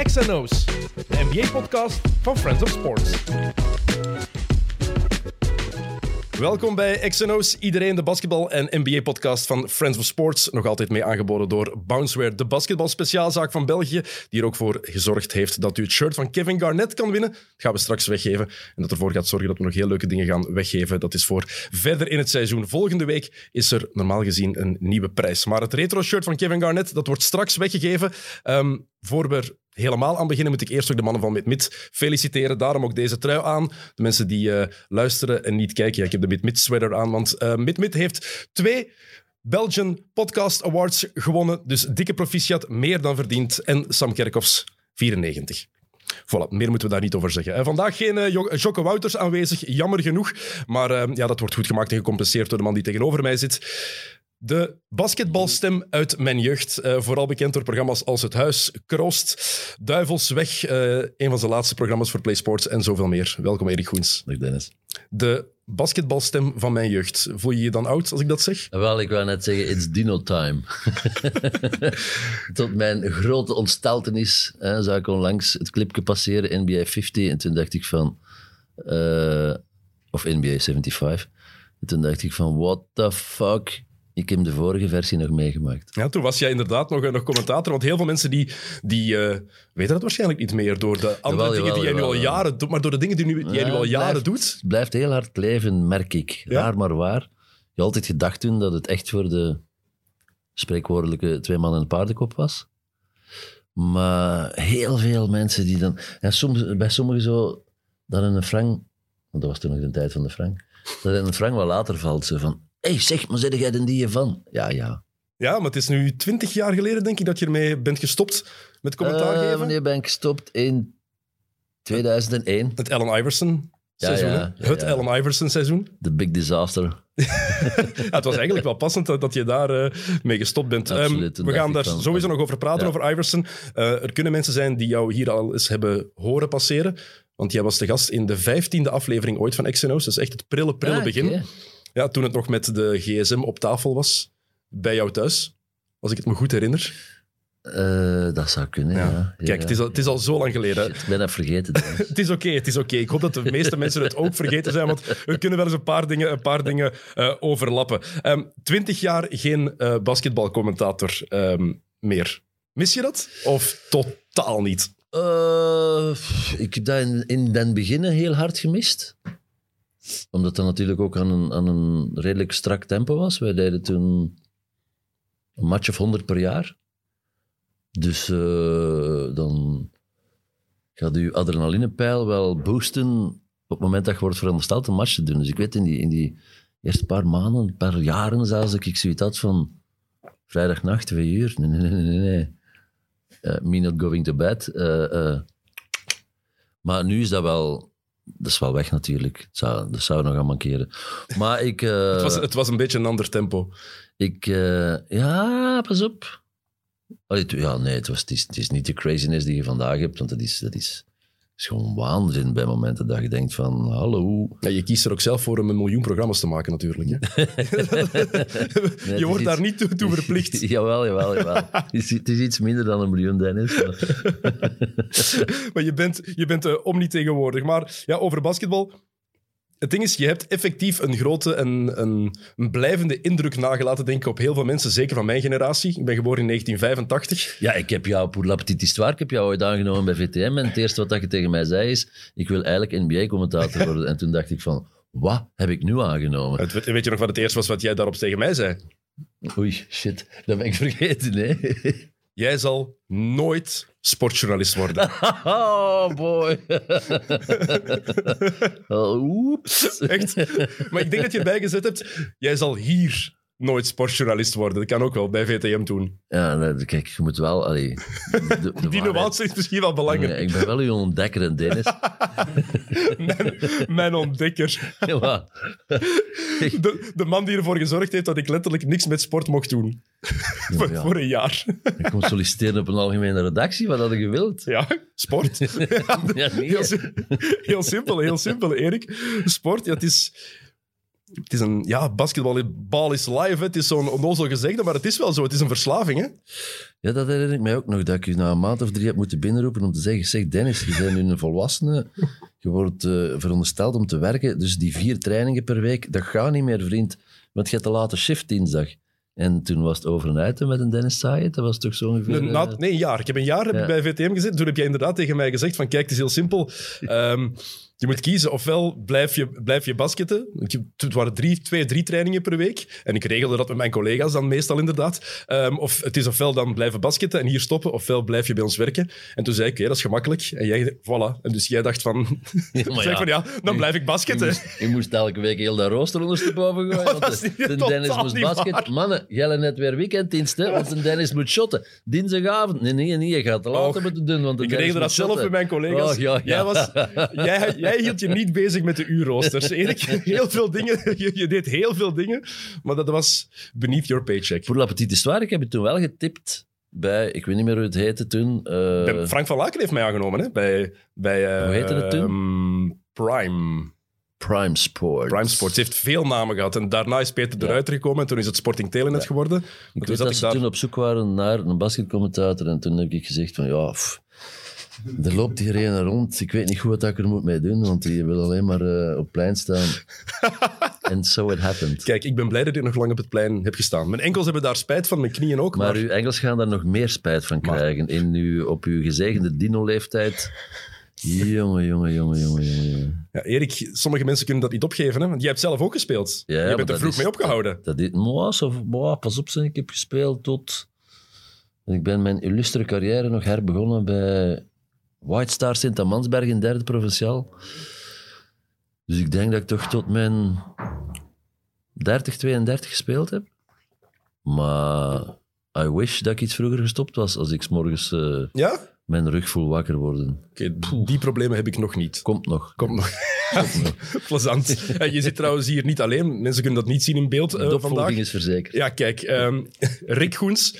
XNO's, de NBA-podcast van Friends of Sports. Welkom bij XNO's, iedereen de basketbal- en NBA-podcast van Friends of Sports. Nog altijd mee aangeboden door Bounceware, de basketbalspeciaalzaak van België, die er ook voor gezorgd heeft dat u het shirt van Kevin Garnett kan winnen. Dat gaan we straks weggeven. En dat ervoor gaat zorgen dat we nog heel leuke dingen gaan weggeven. Dat is voor verder in het seizoen. Volgende week is er normaal gezien een nieuwe prijs. Maar het retro-shirt van Kevin Garnett, dat wordt straks weggegeven. Ehm, voor we helemaal aan beginnen, moet ik eerst ook de mannen van Mid-Mid feliciteren. Daarom ook deze trui aan. De mensen die eh, luisteren en niet kijken, ik heb de Mid-Mid sweater aan, want uh, Mid-Mid heeft twee Belgian Podcast Awards gewonnen. Dus dikke proficiat, meer dan verdiend. En Sam Kerkhoffs, 94. Voilà, meer moeten we daar niet over zeggen. vandaag geen Jocke Wouters aanwezig, jammer genoeg. Maar ja, dat wordt goed gemaakt en gecompenseerd door de man die tegenover mij zit. De basketbalstem uit mijn jeugd. Uh, vooral bekend door programma's als Het Huis, Kroost, Duivelsweg. Uh, een van zijn laatste programma's voor PlaySports en zoveel meer. Welkom, Erik Goens. Dag, Dennis. De basketbalstem van mijn jeugd. Voel je je dan oud als ik dat zeg? Wel, ik wou net zeggen, it's dino time. Tot mijn grote ontsteltenis hè, zou ik onlangs het clipje passeren, NBA 50. En toen dacht ik van... Uh, of NBA 75. En toen dacht ik van, what the fuck ik heb de vorige versie nog meegemaakt. Ja, toen was jij inderdaad nog, nog commentator. Want heel veel mensen die, die uh, weten dat waarschijnlijk niet meer door de andere jawel, dingen jawel, die jij nu al jaren doet. Maar door de dingen die, nu, die jij nu al jaren blijft, doet. Het blijft heel hard leven, merk ik. Raar maar waar. Je altijd gedacht toen dat het echt voor de spreekwoordelijke twee mannen en een paardenkop was. Maar heel veel mensen die dan... En soms, bij sommigen zo, dat een frank... Want dat was toen nog de tijd van de frank. Dat een frank wel later valt, zo van hey, zeg, maar zit jij er die van? Ja, ja. Ja, maar het is nu twintig jaar geleden, denk ik, dat je ermee bent gestopt met commentaar uh, geven. Wanneer ben ik gestopt? In 2001. Het Allen Iverson seizoen. Ja, ja, het. Allen Iverson seizoen. The Big Disaster. het was eigenlijk wel passend dat je daar uh, mee gestopt bent. Absoluut, um, we gaan daar van, sowieso nog over praten, over Iverson. Uh, er kunnen mensen zijn die jou hier al eens hebben horen passeren. Want jij was de gast in de vijftiende aflevering ooit van XNO's. Dat is echt het prille, prille ah, begin. Okay. Ja, toen het nog met de gsm op tafel was, bij jou thuis, als ik het me goed herinner. Uh, dat zou kunnen, ja. ja. Kijk, Het, is al, het is al zo lang geleden. Shit, ik ben dat vergeten. het is oké, okay, het is oké. Okay. Ik hoop dat de meeste mensen het ook vergeten zijn, want we kunnen wel eens een paar dingen, een paar dingen uh, overlappen. Um, twintig jaar geen uh, basketbalcommentator um, meer. Mis je dat? Of totaal niet? ik heb dat in, in den beginnen heel hard gemist omdat dat natuurlijk ook aan een, aan een redelijk strak tempo was. Wij deden toen een match of 100 per jaar. Dus uh, dan gaat uw adrenalinepeil wel boosten op het moment dat je wordt verondersteld een match te doen. Dus ik weet in die, in die eerste paar maanden, een paar jaren zelfs, dat ik zoiets had van vrijdagnacht, twee uur. Nee, nee, nee, nee. Uh, me not going to bed. Uh, maar nu is dat wel dat is wel weg natuurlijk. Dat zou, dat zou nog gaan mankeren. Maar ik... Uh, het, was, het was een beetje een ander tempo. Ik... Uh, ja, pas op. Allee, ja, nee, het, was, het, is, het is niet de craziness die je vandaag hebt, want dat is, dat is, is gewoon waanzin bij momenten dat je denkt van, hallo. Ja, je kiest er ook zelf voor om een miljoen programma's te maken natuurlijk. Hè? nee, je wordt iets, daar niet toe, toe verplicht. jawel, jawel, jawel. het, is, het is iets minder dan een miljoen, Dennis. Maar, maar je bent, je bent uh, omnitegenwoordig. Maar ja, over basketbal... Het ding is, je hebt effectief een grote en een, een, blijvende indruk nagelaten, denk ik, op heel veel mensen, zeker van mijn generatie. Ik ben geboren in 1985. Ja, ik heb jou, pour la petite histoire, ik heb jou ooit aangenomen bij VTM en het eerste wat je tegen mij zei is, ik wil eigenlijk NBA-commentator worden. en toen dacht ik van, wat heb ik nu aangenomen? Het, weet je nog wat het eerste was wat jij daarop tegen mij zei? Oei, shit, dat ben ik vergeten, nee. Jij zal nooit sportjournalist worden. Oh boy. Oeps. Echt? Maar ik denk dat je erbij gezet hebt, jij zal hier nooit sportjournalist worden. Dat kan ook wel bij VTM doen. Ja, kijk, je moet wel... Allee, de, de Die nuance is misschien wel belangrijk. Nee, ik ben wel uw ontdekker en Dennis. mijn, mijn ontdekker. Ja, de, de man die ervoor gezorgd heeft dat ik letterlijk niks met sport mocht doen. voor, ja. voor, een jaar. Ik kon solliciteren op een algemene redactie, wat had je gewild? Ja, sport. ja, nee. heel, heel simpel, heel simpel, Erik. Sport, ja, het is Het is een... Ja, basketbal bal is live. hè. Het is zo'n onnozel gezegde, maar het is wel zo. Het is een verslaving, hè? Ja, dat herinner ik mij ook nog, dat ik u na een maand of drie heb moeten binnenroepen om te zeggen, zeg Dennis, je bent nu een volwassene, je wordt eh, verondersteld om te werken, dus die vier trainingen per week, dat gaat niet meer, vriend, want je hebt de late shift dinsdag. En toen was het over en uit met een Dennis Saaied, dat was toch zo ongeveer... Eh, nee, een jaar. Ik heb een jaar heb ik Ja. bij VTM gezeten. Toen heb jij inderdaad tegen mij gezegd van kijk, het is heel simpel. Ehm, je moet kiezen. Ofwel blijf je, blijf je basketten. Het waren drie, twee, drie trainingen per week. En ik regelde dat met mijn collega's dan meestal inderdaad. Ehm, of het is ofwel dan blijven basketten en hier stoppen, ofwel blijf je bij ons werken. En toen zei ik, oké, dat is gemakkelijk. En jij, voilà. En dus jij dacht van, maar ja. van ja, dan blijf ik Je basketten. moest, je moest elke week heel dat rooster ondersteboven gooien. Want de, de Dennis moest niet basket. waar. Mannen, jij net weer weekenddienst, hè? Want de Dennis moet shotten. Dinsdagavond. Nee, nee, nee, je gaat te later moeten doen. Want Ik regelde dat zelf met mijn collega's. Ja, ja. Jij, was, jij, jij hield je niet bezig met de uurroosters. Erik, heel veel dingen. Je, je deed heel veel dingen, maar dat was beneath your paycheck. Voor La Petite Histoire, ik heb je toen wel getipt bij, ik weet niet meer hoe het heette toen. eh, Frank van Laken heeft mij aangenomen, hè? Bij, bij eh, Hoe heette het toen? ehm, Prime. Prime Sport. Prime Sports. Heeft veel namen gehad. En daarna is Peter Ja. Ruiter gekomen. En toen is het Sporting Telenet Ja. geworden. Ik toen weet dat ik ze daar- toen op zoek waren naar een basketcommentator. En toen heb ik gezegd van, ja, pff, er loopt hier een rond. Ik weet niet goed wat ik er moet mee doen, want die wil alleen maar eh, op het plein staan. En so it happened. Kijk, ik ben blij dat ik nog lang op het plein heb gestaan. Mijn enkels hebben daar spijt van, mijn knieën ook. Maar Maar, uw Engels gaan daar nog meer spijt van Maar- krijgen. In uw, op uw gezegende dino-leeftijd. Jongen, jongen, jongen, jongen, jongen. ja, Erik, sommige mensen kunnen dat niet opgeven. Hè? Want jij hebt zelf ook gespeeld. Ja, je bent er dat vroeg is- mee opgehouden. Dat dit, mooi, zo, mooi, pas op, ik heb gespeeld tot... Ik ben mijn illustre carrière nog herbegonnen bij White Star Sint-Amansberg in derde provinciaal. Dus ik denk dat ik toch tot mijn 30, 32 gespeeld heb. Maar I wish dat ik iets vroeger gestopt was als ik 's morgens eh, Ja? mijn rug voel wakker worden. Oké, die problemen heb ik nog niet. Komt nog. Komt nog. Plezant. Je zit trouwens hier niet alleen. Mensen kunnen dat niet zien in beeld De vandaag. opvolging is verzekerd. Ja, kijk. ehm, Rick Goens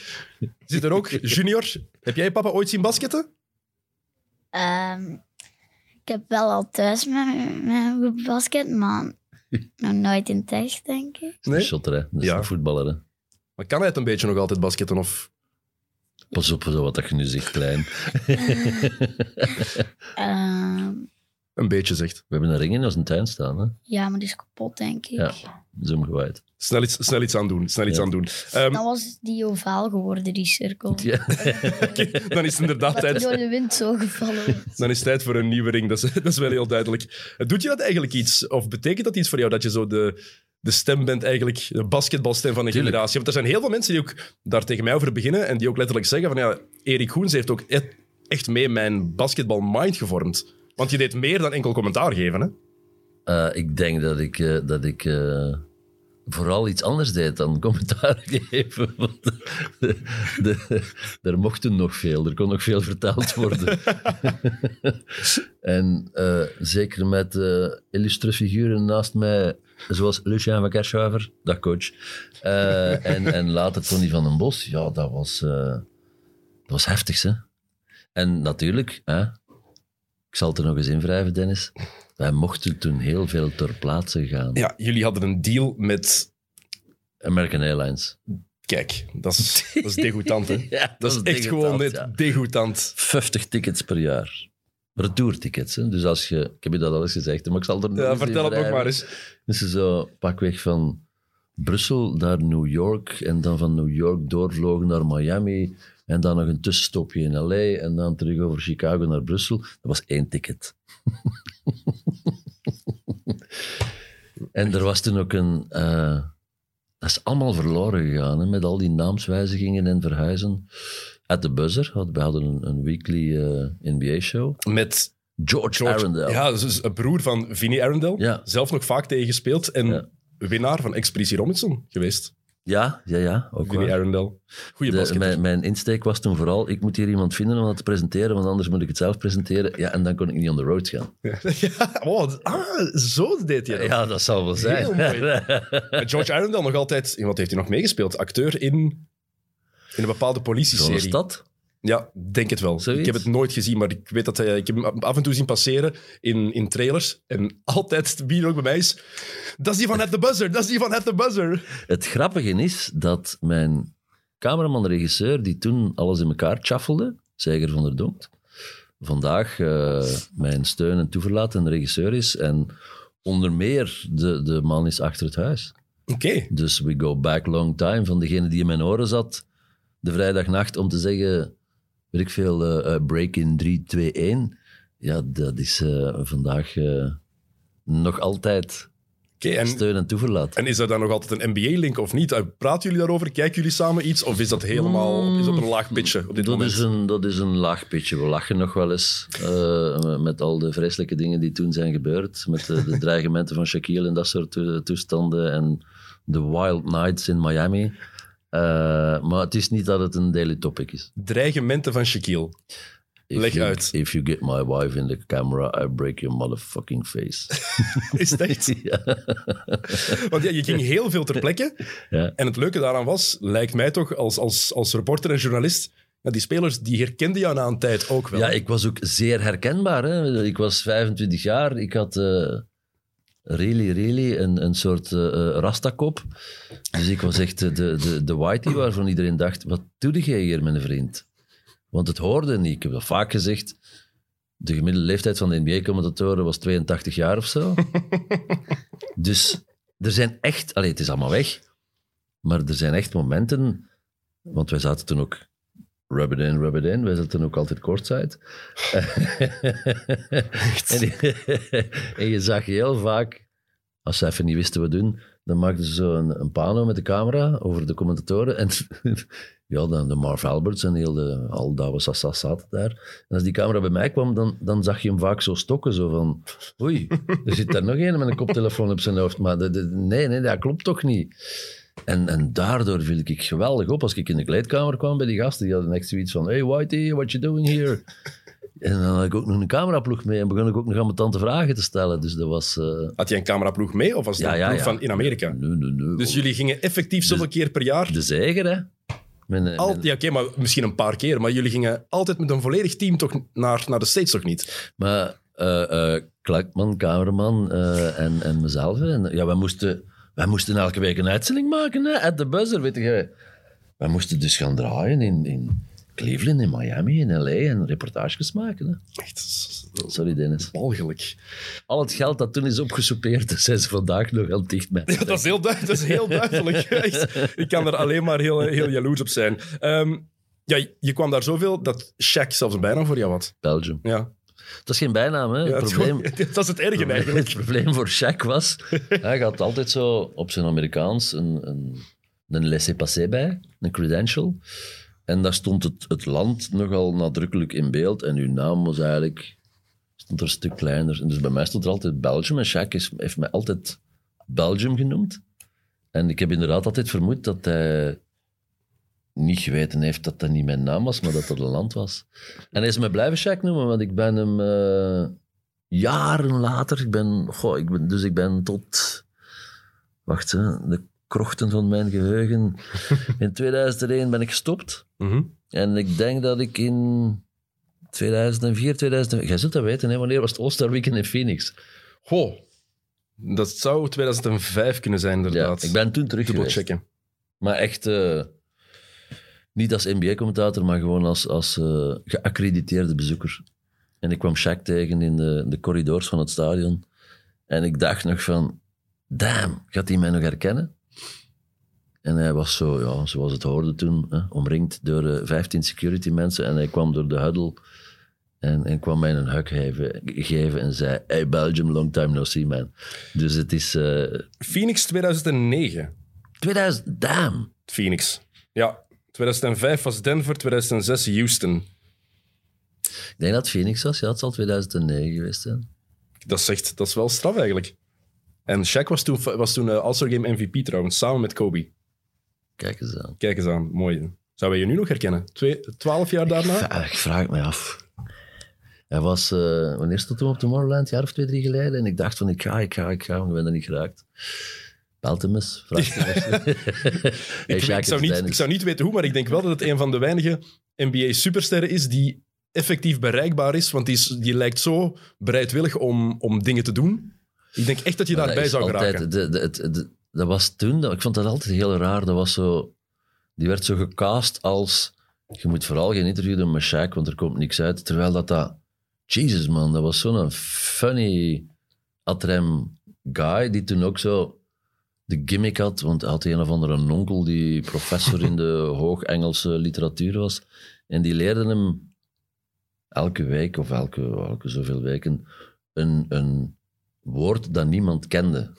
zit er ook. Junior. Heb jij papa ooit zien basketten? Ehm, ik heb wel al thuis met, met een basket, maar nog nooit in het echt, denk ik. Een shotter, hè. Dat is Ja. een voetballer, hè. Maar kan hij het een beetje nog altijd basketten? Of... Pas op zo wat dat je nu zegt, klein. Ehm, Een beetje, zegt. We hebben een ring in onze tuin staan, hè. ja, maar die is kapot, denk ik. Ja. Hem gewaaid. Snel iets, snel iets aan doen. Snel iets Ja. aan doen. Ehm, Dan was die ovaal geworden, die cirkel. Ja. dan is het inderdaad tijd. door de wind zo gevallen. Dan is het tijd voor een nieuwe ring. Dat is, dat is wel heel duidelijk. Doet je dat eigenlijk iets? Of betekent dat iets voor jou dat je zo de, de stem bent, eigenlijk, de basketbalstem van een Tuurlijk. generatie? Want er zijn heel veel mensen die ook daar tegen mij over beginnen en die ook letterlijk zeggen van ja, Erik Goens heeft ook e- echt mee mijn basketbalmind gevormd. Want je deed meer dan enkel commentaar geven, hè? Eh, ik denk dat ik, eh, dat ik eh, vooral iets anders deed dan commentaar geven. Want de, de- er mochten nog veel, er kon nog veel verteld worden. en zeker met illustre figuren naast mij, zoals Lucien van Kerschuiver, dag coach. En, en later Tony van den Bos, ja, dat was, dat was heftig, hè. En natuurlijk, hè, ik zal het er nog eens in wrijven, Dennis. Wij mochten toen heel veel ter plaatse gaan. Ja, jullie hadden een deal met... American Airlines. Kijk, dat is, dat is degoutant, hè? Ja, Dat is echt gewoon net ja. degoutant. 50 tickets per jaar. Retourtickets. Hè? Dus als je... Ik heb je dat al eens gezegd, maar ik zal er nog Ja, vertel het nog maar eens. Dus zo pakweg van Brussel naar New York en dan van New York doorvlogen naar Miami en dan nog een tussenstopje in LA en dan terug over Chicago naar Brussel. Dat was één ticket. en er was toen ook een... eh, dat is allemaal verloren gegaan, hè, met al die naamswijzigingen en verhuizen. At the Buzzer, we hadden een, een weekly eh, NBA-show. Met George, George Arundel. Ja, dus een broer van Vinnie Arundel. Ja. Zelf nog vaak tegen gespeeld. En Ja. winnaar van Expeditie Robinson geweest. Ja, ja, ja, ook Vinnie waar. Arundel. Goeie De- basketter. mijn, mijn insteek was toen vooral, ik moet hier iemand vinden om dat te presenteren, want anders moet ik het zelf presenteren. Ja, en dan kon ik niet on the road gaan. Ja, oh, ah, zo deed hij dat. Ja, dat zal wel zijn. George Arundel nog altijd... Wat heeft hij nog meegespeeld? Acteur in, in een bepaalde Zo'n politieserie. stad. Ja, denk het wel. Zoiets? Ik heb het nooit gezien, maar ik weet dat hij, ik heb hem af en toe zien passeren in, in trailers. En altijd, wie er ook bij mij is, dat is die van At The Buzzer, dat is die van At The Buzzer. Het grappige is dat mijn cameraman-regisseur, die toen alles in elkaar chaffelde, Zeiger van der Donkt, vandaag eh, mijn steun en toeverlaat en regisseur is. En onder meer de, de man is achter het huis. Oké. Dus we go back long time. Van degene die in mijn oren zat de vrijdagnacht om te zeggen, weet ik veel, eh, break in 3, 2, 1. Ja, dat is eh, vandaag nog altijd Oké, en, steun en toeverlaat. en is er dan nog altijd een NBA-link of niet? Praten jullie daarover? Kijken jullie samen iets? Of is dat helemaal is dat een laag pitje op dit Dat moment? is, een, dat is een laag pitje. We lachen nog wel eens met al de vreselijke dingen die toen zijn gebeurd. Met de, de dreigementen van Shaquille en dat soort to- toestanden. En de Wild Nights in Miami. Eh, maar het is niet dat het een daily topic is. Dreigementen van Shaquille. If Leg you, uit. If you get my wife in the camera, I break your motherfucking face. Is het echt? ja. Want ja, je ging heel veel ter plekke. Ja. En het leuke daaraan was, lijkt mij toch, als, als, als reporter en journalist, ja, die spelers die herkenden jou na een tijd ook wel. ja, ik was ook zeer herkenbaar. Hè. Ik was 25 jaar. Ik had eh really, really een, een soort eh, rastakop. Dus ik was echt de, de, de whitey waarvan iedereen dacht, wat doe jij hier, mijn vriend? Want het hoorde niet. Ik heb dat vaak gezegd. De gemiddelde leeftijd van de NBA-commentatoren was 82 jaar of zo. dus er zijn echt... Allee, het is allemaal weg. Maar er zijn echt momenten... Want wij zaten toen ook... Rub it in, rub it in. Wij zaten toen ook altijd courtside. en, en je zag heel vaak... Als ze even niet wisten wat doen, dan maakten ze zo een, een pano met de camera over de commentatoren. En ja, dan de Marv Alberts en heel de al Douwe Sassas zaten daar. En als die camera bij mij kwam, dan, dan zag je hem vaak zo stokken. Zo van, oei, er zit daar nog een met een koptelefoon op zijn hoofd. Maar de- de- nee, nee, dat klopt toch niet. En, en daardoor viel ik geweldig op. Als ik in de kleedkamer kwam bij die gasten, die hadden echt zoiets van, hey Whitey, what you doing here? En dan had ik ook nog een cameraploeg mee en begon ik ook nog aan mijn tante vragen te stellen. Dus dat was... eh, Had je een cameraploeg mee of was ja, een ploeg ja. van in Amerika? Nee, nee, nee. Dus jullie gingen effectief zoveel keer per jaar? De zeiger, hè? Mijn, eh, Al, mijn- ja, oké, maar misschien een paar keer. Maar jullie gingen altijd met een volledig team toch naar, naar de States, toch niet? Maar eh Klakman, cameraman en, en mezelf. En, ja, wij moesten, wij moesten elke week een uitzending maken, hè, at the buzzer, weet je. Wij moesten dus gaan draaien in, in Cleveland, in Miami, in L.A. en reportages maken. Hè. Echt Sorry, Dennis. walgelijk. Al het geld dat toen is opgesoupeerd, dat zijn ze vandaag nog aan dicht met. Ja, dat, is heel duidelijk, dat is heel duidelijk. Echt. Ik kan er alleen maar heel, heel jaloers op zijn. Ehm, ja, je kwam daar zoveel dat Shaq zelfs een bijnaam voor jou had. Belgium. Ja. Dat is geen bijnaam, hè. Ja, het probleem, dat is het erge eigenlijk. Het probleem voor Shaq was, hij had altijd zo op zijn Amerikaans een, een, een laissez-passer bij, een credential. En daar stond het, het land nogal nadrukkelijk in beeld. En uw naam was eigenlijk stond er een stuk kleiner. En dus bij mij stond er altijd Belgium. En Shaq is, heeft mij altijd Belgium genoemd. En ik heb inderdaad altijd vermoed dat hij niet geweten heeft dat dat niet mijn naam was, maar dat dat een land was. En hij is me blijven Shaq noemen, want ik ben hem eh, jaren later, ik ben, goh, ik ben, dus ik ben tot, wacht, hè, de krochten van mijn geheugen. In 2001 ben ik gestopt. Mhm. En ik denk dat ik in 2004, 2005, jij zult dat weten, hè, wanneer was het All-Star Weekend in Phoenix? Goh, dat zou 2005 kunnen zijn, Ja, inderdaad. ik ben toen terug Dubbel geweest. checken. Maar echt, eh, niet als NBA-commentator, maar gewoon als, als eh, geaccrediteerde bezoeker. En ik kwam Shaq tegen in de, de corridors van het stadion. En ik dacht nog van, damn, gaat hij mij nog herkennen? En hij was zo, ja, zoals het hoorde toen, hè, omringd door eh, 15 security mensen. En hij kwam door de huddle en, en kwam mij een hug geven, geven en zei, hey Belgium, long time no see, man. Dus het is eh, Phoenix 2009. 2000, damn. Phoenix. Ja. 2005 was Denver, 2006 Houston. Ik denk dat Phoenix was. Ja, het zal 2009 geweest zijn. Dat is, echt, dat is wel straf eigenlijk. En Shaq was toen, was toen eh, All-Star Game MVP trouwens, samen met Kobe. Kijk eens aan. Kijk eens aan, mooi. Zou wij je nu nog herkennen? Twee, twaalf jaar daarna? Ja, ik vraag het me af. Hij was, eh, wanneer stond hij op Tomorrowland? Een jaar of twee, drie geleden. En ik dacht van, ik ga, ik ga, ik ga. Maar ik ben er niet geraakt. Eens. Hey, Ik, ik, zou niet, ik zou niet weten hoe, maar ik denk wel dat het een van de weinige NBA-superster is die effectief bereikbaar is? Want die, is, die lijkt zo bereidwillig om, om dingen te doen. Ik denk echt dat je Maar daarbij dat zou altijd- geraken. de- de- de- dat was toen, ik vond dat altijd heel raar. Dat was zo, die werd zo gecast als, je moet vooral geen interview doen met Shaq, want er komt niks uit. Terwijl dat dat, Jesus man, dat was zo'n funny atrem guy, die toen ook zo de gimmick had, want hij had een of andere onkel die professor in de hoog-Engelse literatuur was. En die leerde hem elke week of elke, elke zoveel weken een, een woord dat niemand kende.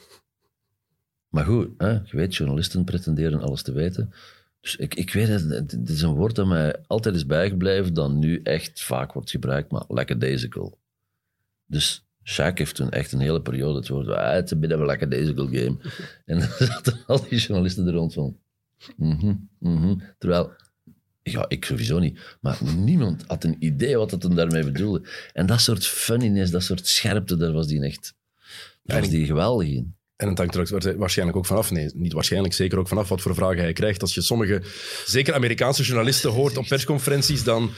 Maar goed, hè, je weet, journalisten pretenderen alles te weten. Dus ik, ik weet het, het is een woord dat mij altijd is bijgebleven, dat nu echt vaak wordt gebruikt, maar lackadaisical. Dus Shaq heeft toen echt een hele periode het woord, ah, het is een bit of a lackadaisical game. En dan zaten al die journalisten er rond van, mhm, mhm. Terwijl, ja, ik sowieso niet, maar niemand had een idee wat het hem daarmee bedoelde. En dat soort funniness, dat soort scherpte, daar was die echt, daar was die geweldig in. En het hangt er waarschijnlijk ook vanaf. Nee, niet waarschijnlijk, zeker ook vanaf wat voor vragen hij krijgt. Als je sommige, zeker Amerikaanse journalisten hoort op persconferenties, dan,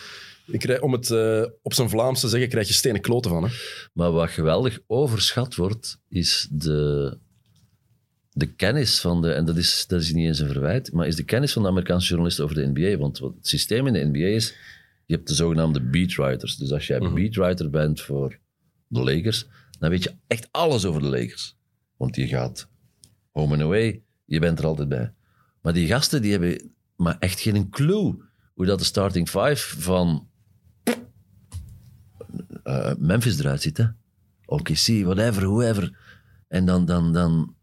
krijg, om het eh, op zijn Vlaams te zeggen, krijg je stenen kloten van. Hè? Maar wat geweldig overschat wordt, is de, de kennis van de, en dat is, dat is niet eens een verwijt, maar is de kennis van de Amerikaanse journalisten over de NBA. Want wat het systeem in de NBA is, je hebt de zogenaamde beatwriters. Dus als jij Mhm. beatwriter bent voor de Lakers, dan weet je echt alles over de Lakers. Want je gaat home and away, je bent er altijd bij. Maar die gasten, die hebben maar echt geen clue hoe dat de starting five van eh, Memphis eruit ziet. Hè? OKC, whatever, whoever. En dan, dan, dan,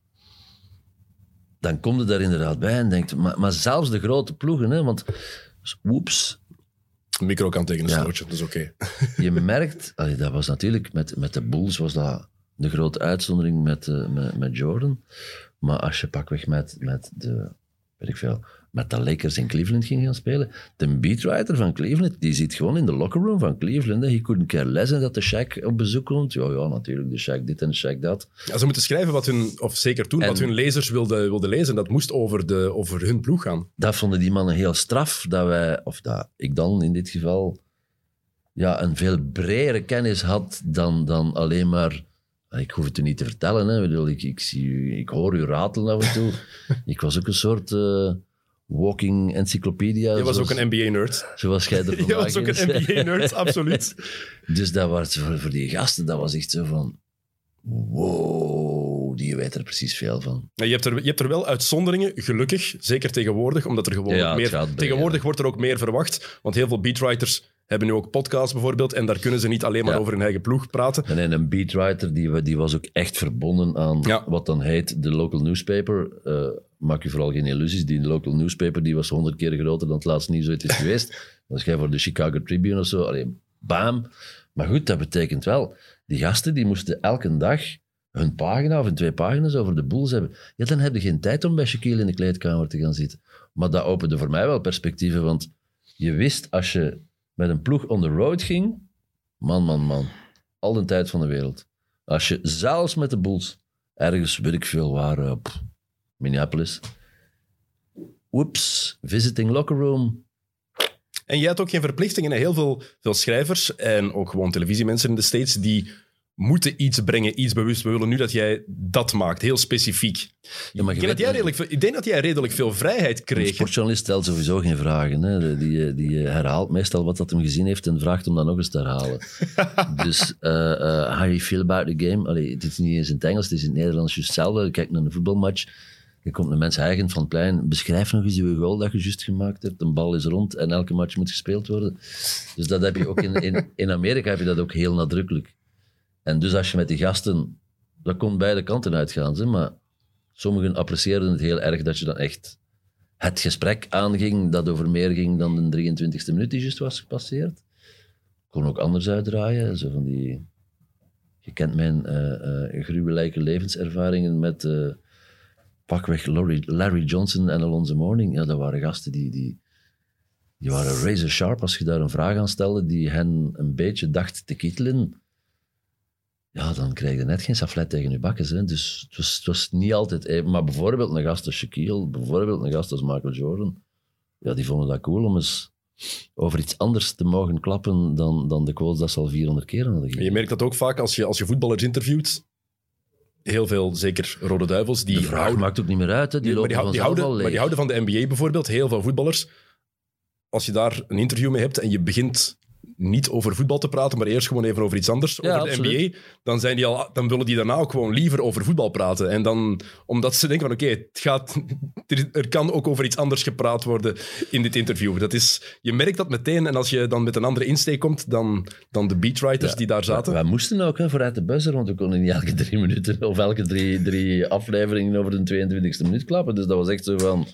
dan kom je daar inderdaad bij en denkt... Maar, maar zelfs de grote ploegen, hè, want... De micro kan tegen een Ja. dat is oké. je merkt... allee, dat was natuurlijk... Met, met de Bulls was dat de grote uitzondering met, eh, met, met Jordan. Maar als je pakweg met, met de... Weet ik veel... Met de Lakers in Cleveland ging gaan spelen. De beatwriter van Cleveland, die zit gewoon in de lockerroom van Cleveland. He couldn't care less en dat de Shaq op bezoek komt. Ja, ja, natuurlijk, de Shaq dit en de Shaq dat. Ja, ze moeten schrijven wat hun, of zeker toen, En- wat hun lezers wilden, wilden lezen. Dat moest over, de, over hun ploeg gaan. dat vonden die mannen heel straf, dat wij, of dat ik dan in dit geval, ja, een veel bredere kennis had dan, dan alleen maar... Ik hoef het u niet te vertellen, hè. Ik, bedoel, ik, ik, zie u, ik hoor u ratelen af en toe. ik was ook een soort eh, walking encyclopedia. Je was zoals, ook een NBA-nerd. Zoals jij er Je was ook een. NBA-nerd, absoluut. Dus dat was voor, voor die gasten, dat was echt zo van... Wow, die weet er precies veel van. Ja, Je hebt, er, je hebt er wel uitzonderingen, gelukkig. Zeker tegenwoordig, omdat er gewoon Ja, meer... bij, Tegenwoordig ja. wordt er ook meer verwacht. Want heel veel beatwriters hebben nu ook podcasts bijvoorbeeld. En daar kunnen ze niet alleen maar Ja. over hun eigen ploeg praten. En een beatwriter die, die was ook echt verbonden aan Ja. wat dan heet de local newspaper. Eh, maak je vooral geen illusies. Die local newspaper die was honderd keer groter dan het laatste nieuws ooit is geweest. Als jij voor de Chicago Tribune of zo, alleen bam. Maar goed, dat betekent wel, die gasten die moesten elke dag hun pagina of hun twee pagina's over de Bulls hebben. Ja, dan heb je geen tijd om bij Shaquille in de kleedkamer te gaan zitten. Maar dat opende voor mij wel perspectieven, want je wist als je met een ploeg on the road ging, man, man, man, al de tijd van de wereld. Als je zelfs met de Bulls ergens, weet ik veel waar, eh, pff, Minneapolis, whoops, visiting locker room, En jij had ook geen verplichtingen. Heel veel, veel schrijvers en ook gewoon televisiemensen in de States, die moeten iets brengen, iets bewust. We willen nu dat jij dat maakt, heel specifiek. Ja, maar ik, je denk dat jij redelijk, ik denk dat jij redelijk veel vrijheid Een kreeg. hè. sportjournalist stelt sowieso geen vragen. Hè. De- Die, eh, die eh, herhaalt meestal wat dat hem gezien heeft en vraagt om dat nog eens te herhalen. dus, eh eh how you feel about the game? Allee, dit is niet eens in het Engels, het is in het Nederlands juist hetzelfde. Kijk naar een voetbalmatch. Je komt een mens eigen van het plein. Beschrijf nog eens je goal dat je juist gemaakt hebt. Een bal is rond en elke match moet gespeeld worden. Dus dat heb je ook in, in, in Amerika heb je dat ook heel nadrukkelijk. En dus als je met die gasten... Dat kon beide kanten uitgaan, zeg, maar sommigen apprecieerden het heel erg dat je dan echt het gesprek aanging dat over meer ging dan de 23e minuut die juist was gepasseerd. Kon ook anders uitdraaien. Zo van die... Je kent mijn eh eh gruwelijke levenservaringen met eh, pakweg Larry, Larry Johnson en Alonzo Mourning. Ja, dat waren gasten die, die, die waren razor sharp. Als je daar een vraag aan stelde die hen een beetje dacht te kittelen, ja, dan krijg je net geen saflet tegen je bakkes. Hè. Dus het was, het was niet altijd even. Maar bijvoorbeeld een gast als Shaquille, bijvoorbeeld een gast als Michael Jordan, ja, die vonden dat cool om eens over iets anders te mogen klappen dan, dan de quotes dat ze al 400 keer hadden En gegeven. je merkt dat ook vaak als je, als je voetballers interviewt. Heel veel, zeker Rode Duivels, die De vraag houden, maakt ook niet meer uit, hè. die Nee, houden, maar die houden van de NBA bijvoorbeeld, heel veel voetballers. Als je daar een interview mee hebt en je begint niet over voetbal te praten, maar eerst gewoon even over iets anders, Ja, over de absoluut. NBA, dan, zijn die al, dan willen die daarna ook gewoon liever over voetbal praten. En dan, omdat ze denken van oké, het gaat, er, er kan ook over iets anders gepraat worden in dit interview. Dat is, je merkt dat meteen en als je dan met een andere insteek komt dan, dan de beatwriters Ja, die daar zaten. Wij moesten ook hè, vooruit de buzzer, want we konden niet elke drie minuten of elke drie, drie afleveringen over de 22e minuut klappen. Dus dat was echt zo van,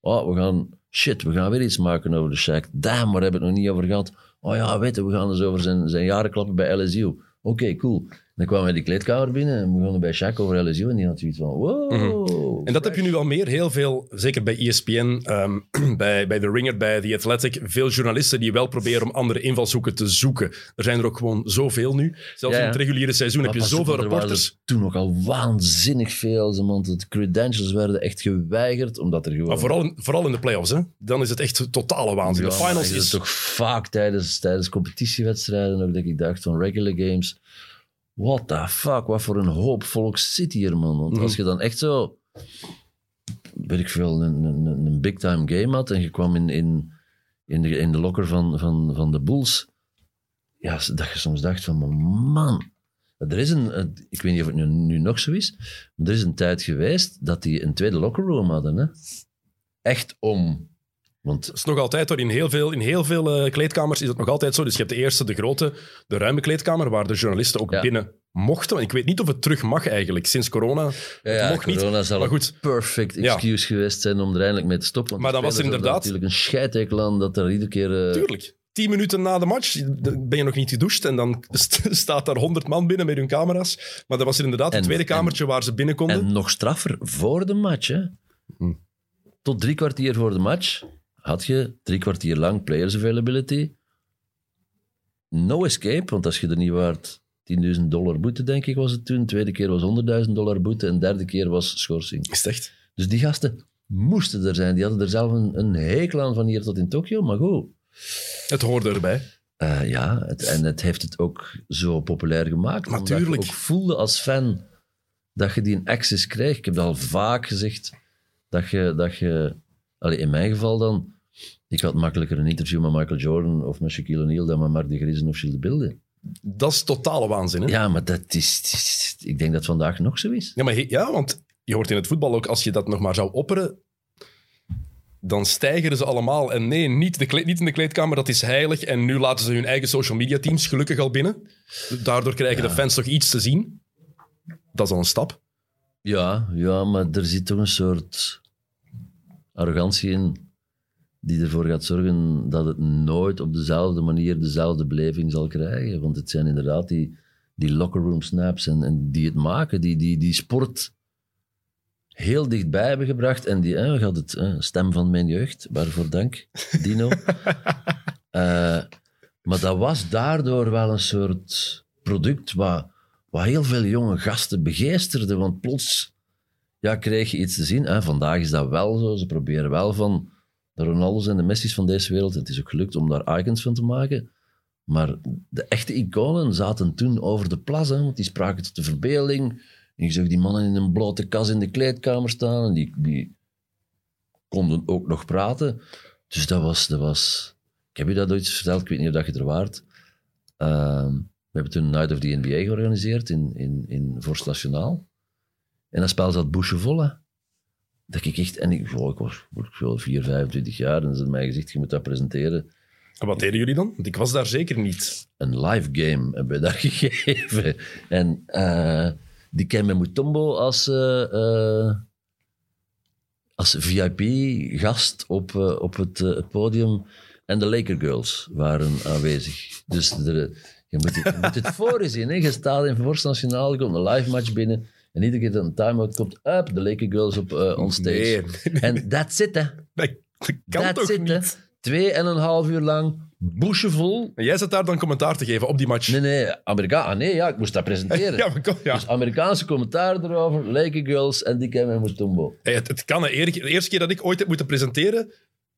oh, we gaan, shit, we gaan weer iets maken over de Shaq. Damn, waar hebben we het nog niet over gehad? Oh ja, weet je, we gaan dus over zijn, zijn jaren klappen bij LSU. Oké, cool. Dan kwamen we die kleedkamer binnen en we begonnen bij Shaq over LSU en die had zoiets van, wow. En dat heb je nu al meer. Heel veel, zeker bij ESPN, ehm, bij, bij The Ringer, bij The Athletic. Veel journalisten die wel proberen om andere invalshoeken te zoeken. Er zijn er ook gewoon zoveel nu. Zelfs Ja, in het reguliere seizoen heb je zoveel er reporters. er toen nog al waanzinnig veel. Want de credentials werden echt geweigerd, omdat er gewoon... Maar vooral, in- vooral in de playoffs, hè. dan is het echt totale waanzin. Ja, de finals is... toch vaak tijdens, tijdens competitiewedstrijden ook dat ik dacht van regular games. What the fuck, wat voor een hoop volk zit hier, man. Want Mhm. als je dan echt zo, weet ik veel, een, een, een big time game had en je kwam in, in, in, de, in de locker van, van, van de Bulls, ja, dat je soms dacht van, man, er is een- ik weet niet of het nu, nu nog zo is, maar er is een tijd geweest dat die een tweede locker room hadden. Hè? Echt om, want Dat is nog altijd hoor. In heel veel, in heel veel eh, kleedkamers is het nog altijd zo. Dus je hebt de eerste, de grote, de ruime kleedkamer, waar de journalisten ook Ja. binnen mochten. Ik weet niet of het terug mag eigenlijk, sinds corona. Ja, ja, mocht niet, corona zal maar een goed. perfect Ja. excuse geweest zijn om er eindelijk mee te stoppen. Want Maar dan was er inderdaad- natuurlijk een scheidtekel aan dat er iedere keer... eh, Tuurlijk. Tien minuten na de match ben je nog niet gedoucht en dan st- staat daar honderd man binnen met hun camera's. Maar dat was er inderdaad een En- tweede kamertje waar ze binnen konden. En nog straffer, voor de match. Hè. Hm. Tot drie kwartier voor de match had je drie kwartier lang players availability. No escape, want als je er niet waard 10.000 dollar boete, denk ik, was het toen. De tweede keer was 100.000 dollar boete en de derde keer was schorsing. Is het echt? Dus die gasten moesten er zijn. Die hadden er zelf een, een hekel aan van hier tot in Tokio, maar goed. Het hoorde erbij. Eh, ja, het, en het heeft het ook zo populair gemaakt. Omdat Natuurlijk. je ook voelde als fan dat je die access kreeg. Ik heb dat al vaak gezegd. Dat je, dat je allee, in mijn geval dan, ik had makkelijker een interview met Michael Jordan of met Shaquille O'Neal dan met Mark de Griesen of Gilles de Bilde. Dat is totale waanzin. Hè? Ja, maar dat is, ik denk dat het vandaag nog zo is. Ja, maar he- ja, want je hoort in het voetbal ook, als je dat nog maar zou opperen, dan stijgeren ze allemaal. En nee, niet, de kleed- niet in de kleedkamer, dat is heilig. En nu laten ze hun eigen social media teams gelukkig al binnen. Daardoor krijgen Ja. de fans toch iets te zien. Dat is al een stap. Ja, ja, maar er zit toch een soort arrogantie in die ervoor gaat zorgen dat het nooit op dezelfde manier dezelfde beleving zal krijgen. Want het zijn inderdaad die, die locker room snaps en, en die het maken, die, die, die sport heel dichtbij hebben gebracht. En die, hè, gaat het, hè, stem van mijn jeugd, waarvoor dank, Dino. Eh, maar dat was daardoor wel een soort product wat, wat heel veel jonge gasten begeesterde. Want plots ja, kreeg je iets te zien. Hè. Vandaag is dat wel zo. Ze proberen wel van de Ronaldo's en de Messi's van deze wereld. Het is ook gelukt om daar icons van te maken. Maar de echte iconen zaten toen over de plas. Want die spraken tot de verbeelding. En je zag die mannen in een blote kas in de kleedkamer staan. En die, die konden ook nog praten. Dus dat was, dat was... Ik heb je dat ooit verteld. Ik weet niet of dat je er waart. Ehm, we hebben toen Night of the NBA georganiseerd in, in, in Vorst Nationaal. En dat spel zat boeien hè. Dat ik echt... En ik, oh, ik was ik veel, 4, 25 jaar. En ze hadden mij gezegd, je moet dat presenteren. En wat deden jullie dan? Want ik was daar zeker niet. Een live game hebben we daar gegeven. En eh, die Kembe Mutombo als... eh, eh, als VIP-gast op, op het, het podium. En de Laker Girls waren aanwezig. Dus er, je, moet het, je moet het voor je zien. Hè. Je staat in Vorst Nationaal, je komt een live match binnen. En iedere keer dat een time-out komt, up, de Laker Girls op uh, on stage. Nee, En that's it, hè. dat kan That's toch it, hè. niet? Twee en een half uur lang, boeschevol. En jij zat daar dan commentaar te geven op die match. Nee, nee, Amerika. Ah, nee, ja, ik moest dat presenteren. Ja, maar ja. Dus Amerikaanse commentaar erover, Laker Girls en die Kembe Mutombo. Hey, het, het kan. hè. De eerste keer dat ik ooit heb moeten presenteren,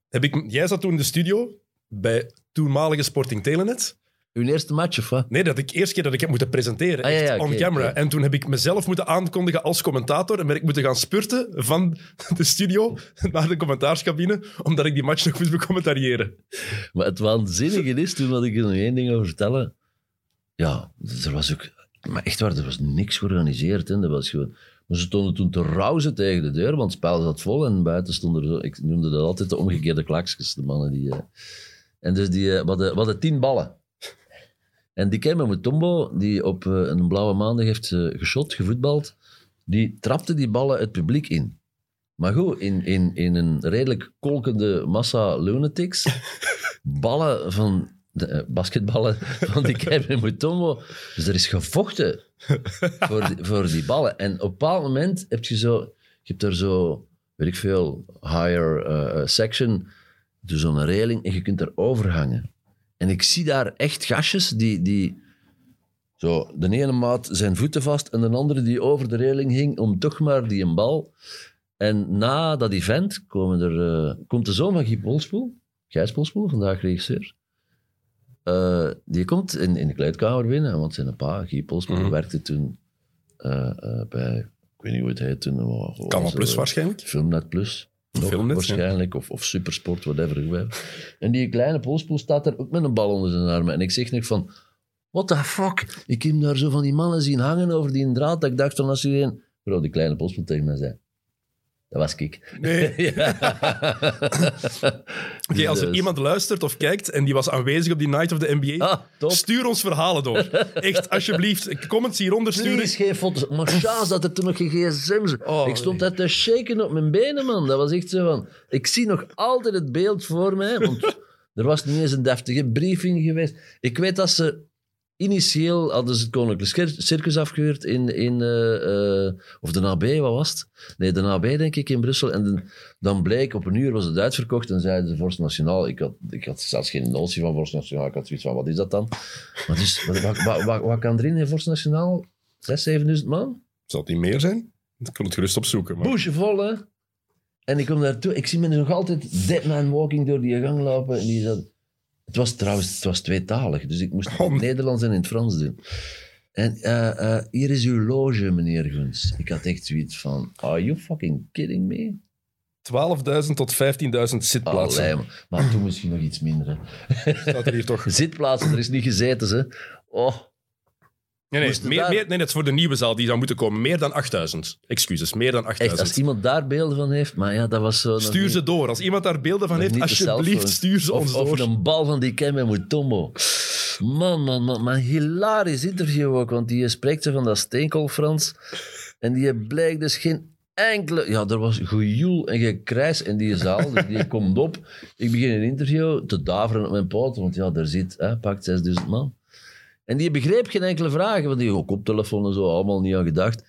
heb ik, jij zat toen in de studio bij toenmalige Sporting Telenet. Uw eerste match, of wat? Nee, dat ik eerste keer dat ik heb moeten presenteren, Ah, echt, ja, on camera. En toen heb ik mezelf moeten aankondigen als commentator en ben ik moeten gaan spurten van de studio naar de commentaarscabine, omdat ik die match nog moest becommentariëren. Maar het waanzinnige is, toen wil ik er nog één ding over vertellen. Ja, er was ook... Maar echt waar, er was niks georganiseerd. Hè. Dat was gewoon... Maar ze stonden toen te rauzen tegen de deur, want het spel zat vol en buiten stonden er zo... Ik noemde dat altijd de omgekeerde klaksjes, de mannen die... eh. En dus die, eh, we, hadden, we hadden tien ballen. En die Kemme Mutombo, die op eh, een blauwe maandag heeft eh, geschot, gevoetbald, die trapte die ballen het publiek in. Maar goed, in, in, in een redelijk kolkende massa lunatics, ballen van de, eh, basketballen van die Kevin Mutombo. Dus er is gevochten voor die, voor die ballen. En op een bepaald moment heb je zo, je hebt daar zo, weet ik veel, higher section, dus zo'n reling en je kunt er overhangen. En ik zie daar echt gastjes die, die zo, de ene maat zijn voeten vast en de andere die over de reling hing om toch maar die een bal. En na dat event komen er, eh, komt de zoon van Guy Polspoel, Gijs Polspoel, vandaag regisseur. Eh, die komt in, in de kleedkamer binnen, want zijn pa, Guy Polspoel, Mhm. werkte toen eh, bij, ik weet niet hoe het heet toen. Kan plus waarschijnlijk. Filmnet Plus. Nog Filmnet, waarschijnlijk, of, of Supersport, whatever. En die kleine Polspoel staat daar ook met een bal onder zijn armen. En ik zeg nog van, what the fuck? Ik heb daar zo van die mannen zien hangen over die draad, dat ik dacht van, als je een... Bro, die kleine Polspoel tegen mij zei, dat was ik. Nee. Ja. Oké, als er Dus- iemand luistert of kijkt en die was aanwezig op die Night of the NBA, Ah, stuur ons verhalen door. Echt, alsjeblieft. Comments hieronder sturen. Please, geen foto's. Maar chance dat er toen nog geen gsm's... Oh, ik stond daar te shaken op mijn benen, man. Dat was echt zo van... Ik zie nog altijd het beeld voor mij, want er was niet eens een deftige briefing geweest. Ik weet dat ze... Initieel hadden ze het Koninklijk Cir- Circus afgehuurd in... in eh, eh, of de AB, wat was het? Nee, de AB, denk ik, in Brussel. En dan- dan bleek, op een uur was het uitverkocht en zeiden ze Vorst Nationaal. Ik had, ik had zelfs geen notie van Vorst Nationaal. Ik had zoiets van, wat is dat dan? Wat, is, wat, wat, wat, wat, kan erin in Vorst Nationaal? 6.000, 7.000 man? Zal het niet meer zijn? Ik kon het gerust opzoeken. Maar... Vol, hè? En ik kom daartoe. Ik zie me nog altijd dead man walking door die gang lopen. En die zat... Het was trouwens het was tweetalig, dus ik moest het in Oh. het Nederlands en in het Frans doen. En eh, eh, hier is uw loge, meneer Guns. Ik had echt zoiets van, are you fucking kidding me? 12.000 tot 15.000 zitplaatsen. Allee, maar toen misschien nog iets minder. Hè. Staat er hier toch? Zitplaatsen, er is niet gezeten, ze. Oh, Nee, nee, meer, daar- meer, nee, dat is voor de nieuwe zaal die zou moeten komen. Meer dan 8000. Excuses, meer dan echt, als 8000. iemand daar beelden van heeft, maar ja, dat was zo... Stuur niet- ze door. Als iemand daar beelden van heeft, alsjeblieft, stuur ze ons of, door. Of een bal van die Ken met Mutombo. Man, man, man. Maar hilarisch interview ook, want die spreekt zo van dat steenkool-Frans. En die blijkt dus geen enkele... Ja, er was gejoel en gekrijs in die zaal. Dus die komt op. Ik begin een interview te daveren op mijn poot, want ja, daar zit, hè, pakt 6000 man. En die begreep geen enkele vragen, want die had koptelefoon en zo, allemaal niet aan gedacht.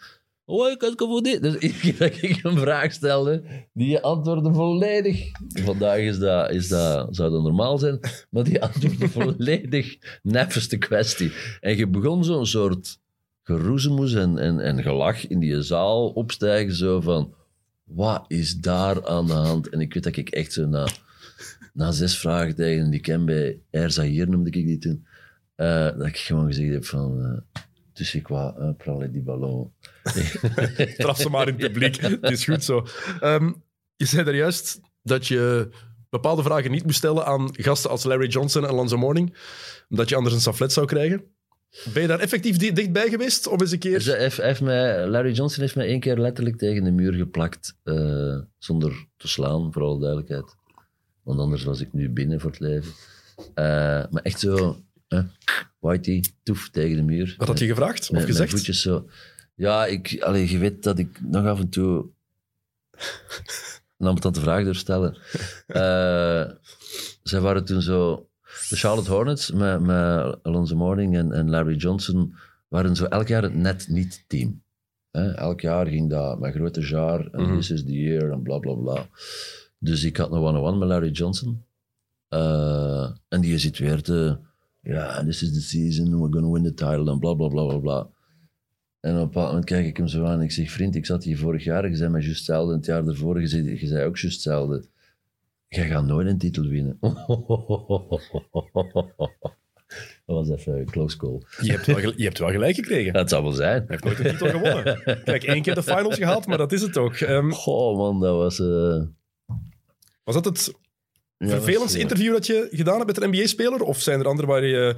Oh, ik had voor dit. Dus iedere keer dat ik een vraag stelde, die antwoordde volledig. Vandaag is dat, is dat, zou dat normaal zijn, maar die antwoordde volledig neffeste kwestie. En je begon zo'n soort geroezemoes en, en, en gelach in die zaal opstijgen, zo van, wat is daar aan de hand? En ik weet dat ik echt zo na, na zes vragen tegen die ken bij Air Zahir, noemde ik die toen, eh, dat ik gewoon gezegd heb van... eh dus ik wou uh, prallen die ballon. Traf ze maar in het publiek. Het is goed zo. Ehm, je zei er juist dat je bepaalde vragen niet moest stellen aan gasten als Larry Johnson en Lonzo Morning, omdat je anders een saflet zou krijgen. Ben je daar effectief di- dichtbij geweest om eens een keer... Hij heeft, hij heeft mij, Larry Johnson heeft mij één keer letterlijk tegen de muur geplakt, eh, zonder te slaan, voor alle duidelijkheid. Want anders was ik nu binnen voor het leven. Eh, maar echt zo, eh, whitey, toef tegen de muur. Wat had je gevraagd of Met gezegd? voetjes zo. Ja, ik, allee, je weet dat ik nog af en toe een ambetante vraag durf stellen. Eh, zij waren toen zo... De Charlotte Hornets met, met Alonso Mourning en, en Larry Johnson waren zo elk jaar het net niet team. Hè, elk jaar ging dat met grote jaar en Mhm. this is the year en bla bla bla. Dus ik had een one-on-one met Larry Johnson. Eh, en die situeerde, ja, this is the season, we're gonna win the title en bla bla bla bla bla. En op een bepaald moment kijk ik hem zo aan en ik zeg, vriend, ik zat hier vorig jaar, je zei mij juist hetzelfde, en het jaar daarvoor, je zei, je zei ook juist hetzelfde. jij gaat nooit een titel winnen. Dat was even een close call. Je hebt wel, je hebt wel gelijk gekregen. Dat zou wel zijn. heeft nooit een titel gewonnen. Kijk, één keer de finals gehaald, maar dat is het ook. Ehm, Oh man, dat was... eh, was dat het ja, vervelendste eh, interview dat je gedaan hebt met een NBA-speler? Of zijn er andere waar je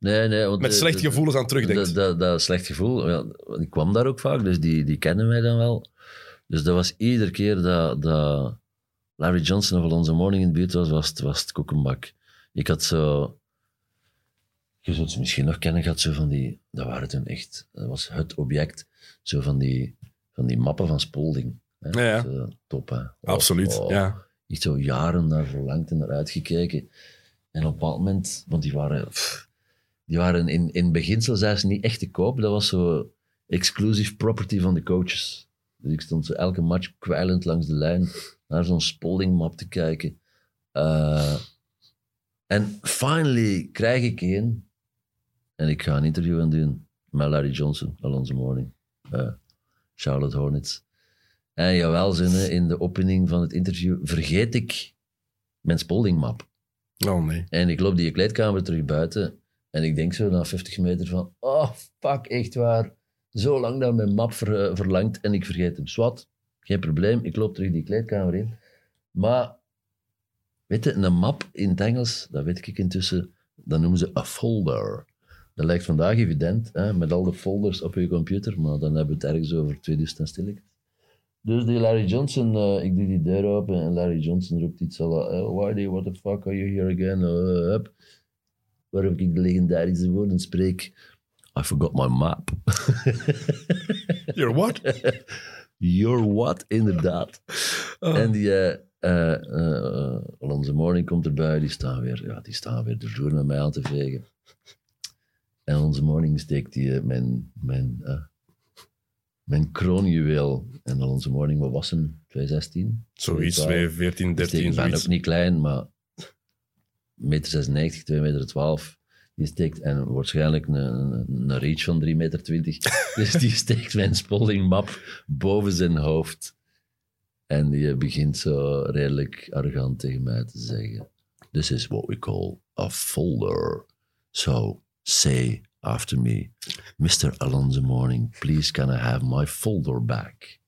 Nee, nee. Want met de- slechte gevoelens aan terugdenkt? Dat, dat, dat slecht gevoel, ja, ik kwam daar ook vaak, dus die, die kennen mij dan wel. Dus dat was iedere keer dat, dat Larry Johnson of Alonso Morning in de buurt was, was het, was het koekenbak. Ik had zo... Je zult ze misschien nog kennen, gehad zo van die... Dat waren toen echt... Dat was het object. Zo van die, van die mappen van Spolding. Hè. Ja, ja. Zo, top, hè. Oh, Absoluut, oh. ja. Echt zo jaren naar verlangd en naar uitgekeken. En op een bepaald moment, want die waren, die waren in, in beginsel zelfs niet echt te koop. Dat was zo exclusive property van de coaches. Dus ik stond zo elke match kwijlend langs de lijn naar zo'n Spalding map te kijken. Eh, en finally krijg ik een. En ik ga een interview aan doen met Larry Johnson, Alonso Morning, eh, Charlotte Hornets. En jawel, zinnen, in de opening van het interview vergeet ik mijn Spalding-map. Oh nee. En ik loop die kleedkamer terug buiten. En ik denk zo na 50 meter van... Oh, fuck, echt waar. Zo lang dat mijn map ver- eh, verlangt en ik vergeet hem. Swat, geen probleem. Ik loop terug die kleedkamer in. Maar, weet je, een map in het Engels, dat weet ik intussen, dat noemen ze een folder. Dat lijkt vandaag evident, hè, met al de folders op je computer, maar dan hebben we het ergens over 2000 en stilletjes. Dus die Larry Johnson, eh, ik doe die deur open en Larry Johnson roept iets al, uh, Whitey, what the fuck are you here again? Uh, hup. Waarop ik de legendarische woorden spreek, I forgot my map. You're what? You're what, inderdaad. Oh. En die eh eh, eh, Alonso Morning komt erbij, die staan weer, ja, die staan weer de vloer met mij aan te vegen. En onze Morning steekt die, eh, mijn, mijn, eh, mijn kroonjuweel. En Alonso Morning, wat was hem? 2016? Zoiets, 12. 2, 14, 13, Ik ben zoiets. ook niet klein, maar meter 96, 2 meter 12. Die steekt, en waarschijnlijk een, reach van 3 meter 20. dus die steekt mijn Spalding map boven zijn hoofd. En die begint zo redelijk arrogant tegen mij te zeggen. This is what we call a folder. So say after me, Mr. Alonso Morning, please can I have my folder back?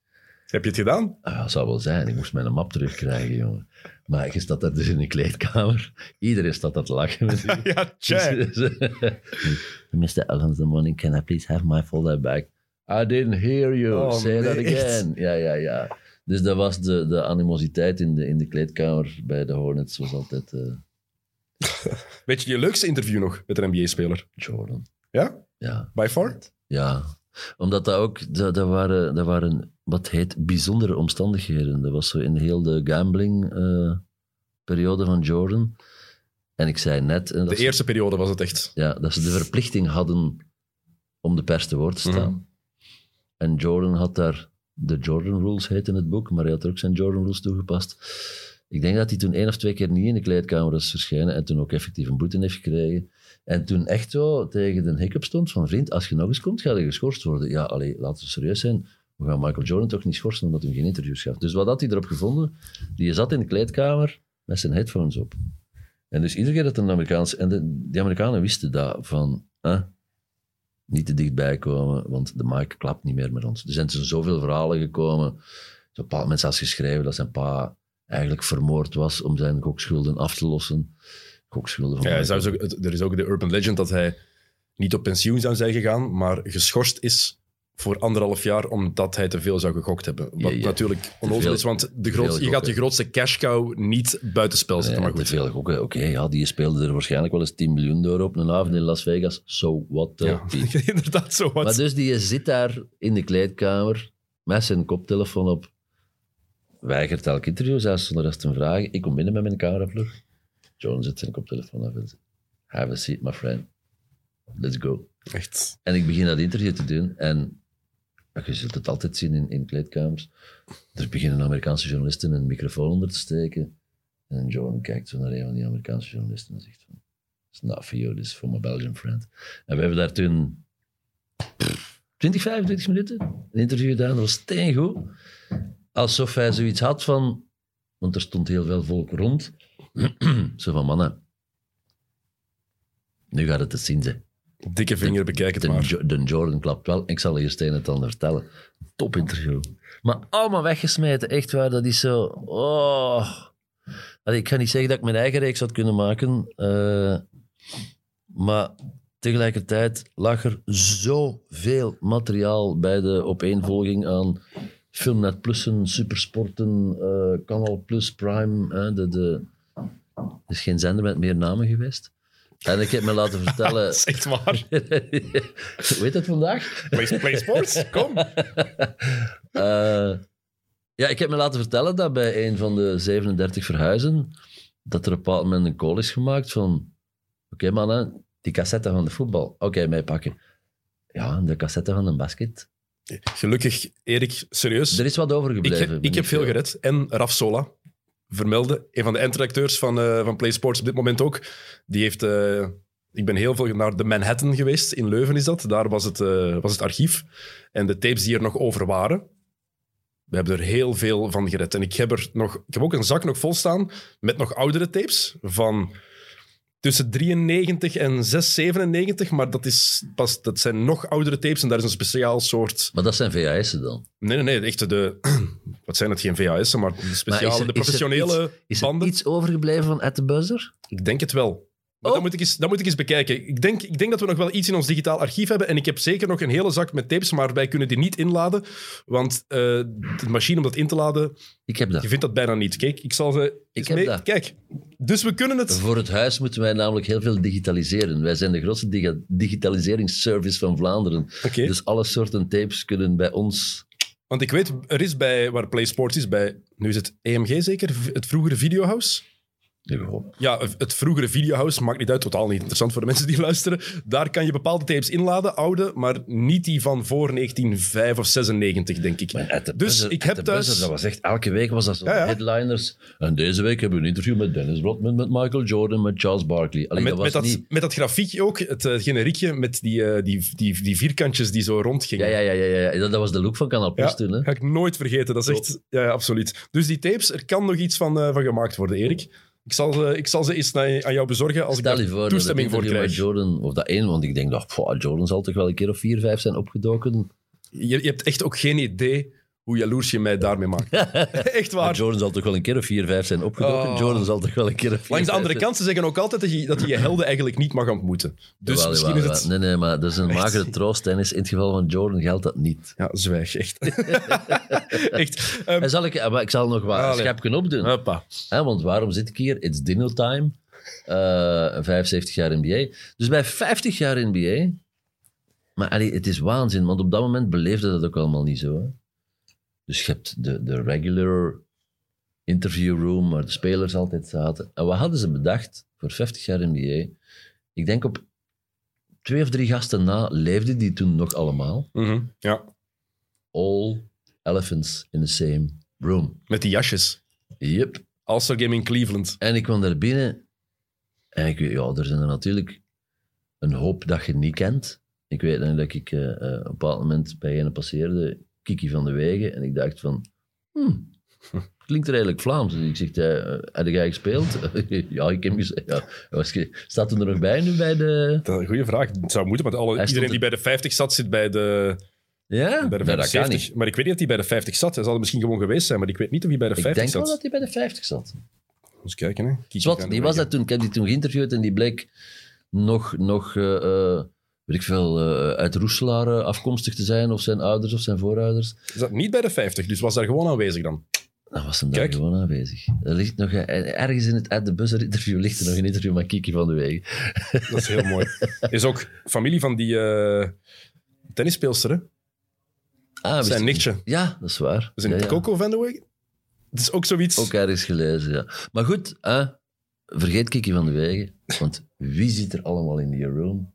Heb je het gedaan? Ah, dat zou wel zijn. Ik moest mijn map terugkrijgen, jongen. Maar je staat daar dus in een kleedkamer. Iedereen staat daar te lachen met ja, tja. Mr. Alonso Morning, can I please have my folder back? I didn't hear you. Oh, Say that echt? again. Ja, ja, ja. Dus dat was de, de animositeit in de, in de kleedkamer bij de Hornets. was altijd eh, Weet je je leukste interview nog met een NBA-speler? Jordan. Ja? Ja. By far? Ja, omdat dat ook, dat, dat, waren, dat waren wat heet bijzondere omstandigheden. Dat was zo in heel de gambling-periode van Jordan. En ik zei net... en dat De ze- eerste periode was het echt. ja, dat ze de verplichting hadden om de pers te woord te staan. Mhm. En Jordan had daar de Jordan Rules heet in het boek, maar hij had er ook zijn Jordan Rules toegepast. Ik denk dat hij toen één of twee keer niet in de kleedkamer is verschenen en toen ook effectief een boete heeft gekregen. En toen echt zo tegen de hiccup stond van vriend, als je nog eens komt, ga je geschorst worden. Ja, allee, laten we serieus zijn. We gaan Michael Jordan toch niet schorsen omdat hij geen interviews gaf. Dus wat had hij erop gevonden? Die zat in de kleedkamer met zijn headphones op. En dus iedere keer dat een Amerikaans... En de, die Amerikanen wisten dat van... eh, niet te dichtbij komen, want de mic klapt niet meer met ons. Er zijn dus zoveel verhalen gekomen. Bepaald moment zelfs geschreven dat zijn pa eigenlijk vermoord was om zijn gokschulden af te lossen. Gokschulden van Ja, hij zou er is ook de urban legend dat hij niet op pensioen zou zijn gegaan, maar geschorst is voor anderhalf jaar omdat hij te veel zou gegokt hebben. Wat Ja, ja. natuurlijk onnozel is, want de veel je gaat de gokken. grootste cash cow niet buitenspel zetten. Nee, maar te goed. veel gokken. Oké, ja, die speelde er waarschijnlijk wel eens 10 miljoen door op een avond in Las Vegas. So what the Ja, inderdaad zo wat. Maar dus die zit daar in de kleedkamer met zijn koptelefoon op. Weigert elk interview, zelfs zonder eens te vragen. Ik kom binnen met mijn cameraploeg. John zet zijn koptelefoon af en zegt, have a seat, my friend. Let's go. Echt. En ik begin dat interview te doen en je zult het altijd zien in, in kleedkamers. Er beginnen Amerikaanse journalisten een microfoon onder te steken. En John kijkt zo naar een van die Amerikaanse journalisten en zegt van, it's not for you, this is for my Belgian friend. En we hebben daar toen 20, 25 minuten een interview gedaan. Dat was steengoed. Alsof hij zoiets had van, want er stond heel veel volk rond. Zo van, mannen, nu gaat het te zien zijn. Dikke vinger, bekijk het De, maar. De Jordan klapt wel. Ik zal eerst een het ander vertellen. Top interview. Maar allemaal weggesmeten, echt waar. Dat is zo... Oh. Allee, ik ga niet zeggen dat ik mijn eigen reeks had kunnen maken. eh, maar tegelijkertijd lag er zoveel materiaal bij de opeenvolging aan Filmnet Plussen, Supersporten, eh Canal Plus, Prime. de, de, is geen zender met meer namen geweest. En ik heb me laten vertellen... Waar. Hoe heet het vandaag? Play, play sports, kom. Eh, ja, ik heb me laten vertellen dat bij een van de 37 verhuizen, dat er op een bepaald moment een call is gemaakt van oké mannen, die cassette van de voetbal, oké, mij pakken. Ja, de cassette van een basket. Gelukkig, Erik, serieus. Er is wat Ik, overgebleven. ik heb veel gered. En Raf Sola, vermelde, een van de eindredacteurs van, eh van Play Sports op dit moment ook. Die heeft... eh, ik ben heel veel naar de Manhattan geweest, in Leuven is dat. Daar was het, eh, was het archief. En de tapes die er nog over waren, we hebben er heel veel van gered. En ik heb, er nog, ik heb ook een zak nog vol staan met nog oudere tapes van tussen 93 en 697. Maar dat, is pas, dat zijn nog oudere tapes en daar is een speciaal soort... Maar dat zijn VHS'en dan. Nee, nee, nee. Echt de... Wat zijn het? Geen VHS'en, maar de speciale, Maar is er- de is er professionele Is er banden. iets overgebleven van At the Buzzer? Ik denk het wel. Maar Oh. dat, moet ik eens, dat moet ik eens bekijken. Ik denk, ik denk dat we nog wel iets in ons digitaal archief hebben. En ik heb zeker nog een hele zak met tapes, maar wij kunnen die niet inladen. Want eh, de machine om dat in te laden, Ik heb dat. je vindt dat bijna niet. Kijk, ik zal ze eens heb mee... dat. Kijk, dus we kunnen het... Voor het huis moeten wij namelijk heel veel digitaliseren. Wij zijn de grootste digitaliseringsservice van Vlaanderen. Dus alle soorten tapes kunnen bij ons Want ik weet, er is bij, waar Play Sports is, bij, nu is het EMG zeker, het vroegere Videohouse. Ja, het vroegere Videohouse maakt niet uit, totaal niet interessant voor de mensen die luisteren. Daar kan je bepaalde tapes inladen, oude, maar niet die van voor 1995 of 96, denk ik. Dus buzzer- ik heb thuis- buzzer, dat was echt, elke week was dat zo. Ja, ja. Headliners. En deze week hebben we een interview met Dennis Rodman, met Michael Jordan, met Charles Barkley. Met, dat was met, dat, niet... met dat grafiekje ook, het eh, generiekje met die, eh, die, die, die vierkantjes die zo rondgingen. Ja, ja, ja, ja, ja. Dat, dat was de look van Canal Plus toen. Hè? ga ik nooit vergeten. Dat is echt... Ja, ja, absoluut. Dus die tapes, er kan nog iets van, eh, van gemaakt worden, Erik. Ik zal, ze- ik zal ze eens aan jou bezorgen als Stel ik daar voor toestemming voor krijg. Jordan, of dat één, want ik denk, dat Jordan zal toch wel een keer of vier, vijf zijn opgedoken. Je, je hebt echt ook geen idee hoe jaloers je mij daarmee maakt. echt Maar waar. Jordan zal toch wel een keer of vier, vijf zijn opgedoken. Oh. Jordan zal toch wel een keer of vier, Langs de andere kant, ze zeggen ook altijd dat je, dat je je helden eigenlijk niet mag ontmoeten. Dus Jawel, misschien jawel, is het... Nee, nee, maar dat is een Echt. magere troost. Tennis. In het geval van Jordan geldt dat niet. Ja, zwijg, echt. echt. Ehm, En zal ik, ah, maar ik zal nog wat een schepje opdoen. hoppa. Hè, want waarom zit ik hier? It's dinner time. Eh 75 jaar NBA. Dus bij 50 jaar NBA... Maar allee, het is waanzin, want op dat moment beleefde dat ook allemaal niet zo. Hè? Dus je hebt de, de regular interview room, waar de spelers altijd zaten. En wat hadden ze bedacht voor 50 jaar NBA? Ik denk op twee of drie gasten na leefden die toen nog allemaal. Mhm, Ja, All elephants in the same room. met die jasjes. Yep. All-Star Game in Cleveland. En ik kwam daar binnen en ik weet, ja, er zijn er natuurlijk een hoop dat je niet kent. Ik weet dat ik eh, eh, op een bepaald moment bij een passeerde, Kiki van de Wegen, en ik dacht van, hmm, klinkt er eigenlijk Vlaams. Dus ik zeg, eh, heb jij gespeeld? ja, ik heb gezegd, ja. Was Staat er nog bij nu bij de... Dat is een goede vraag. Het zou moeten, want alle, stond iedereen die bij de 50 zat, zit bij de, Ja? bij de Nee, dat kan 75. niet. Maar ik weet niet of hij bij de 50 zat. Hij zal er misschien gewoon geweest zijn, maar ik weet niet of hij bij de Ik 50 denk wel zat. dat hij bij de 50 zat. Eens kijken, hè. Kiki die was dat toen. Ik heb die toen geïnterviewd en die bleek nog, nog eh, eh, weet ik veel, eh, uit Roeselaar afkomstig te zijn, of zijn ouders of zijn voorouders. Hij zat niet bij de 50, dus was daar gewoon aanwezig dan. Dan was hem daar Kijk. gewoon aanwezig. Er ligt nog, eh, ergens in het At the Buzzer interview ligt er nog een interview met Kiki van de Wegen. Dat is heel mooi. Is ook familie van die eh tennisspeelster, hè? Ah, Zijn nichtje. Ja, dat is waar. Dat is een Ja, ja. Coco van de Wegen. Het is ook zoiets... Ook ergens gelezen, ja. Maar goed, vergeet Kiki van de Wegen, want wie zit er allemaal in die room?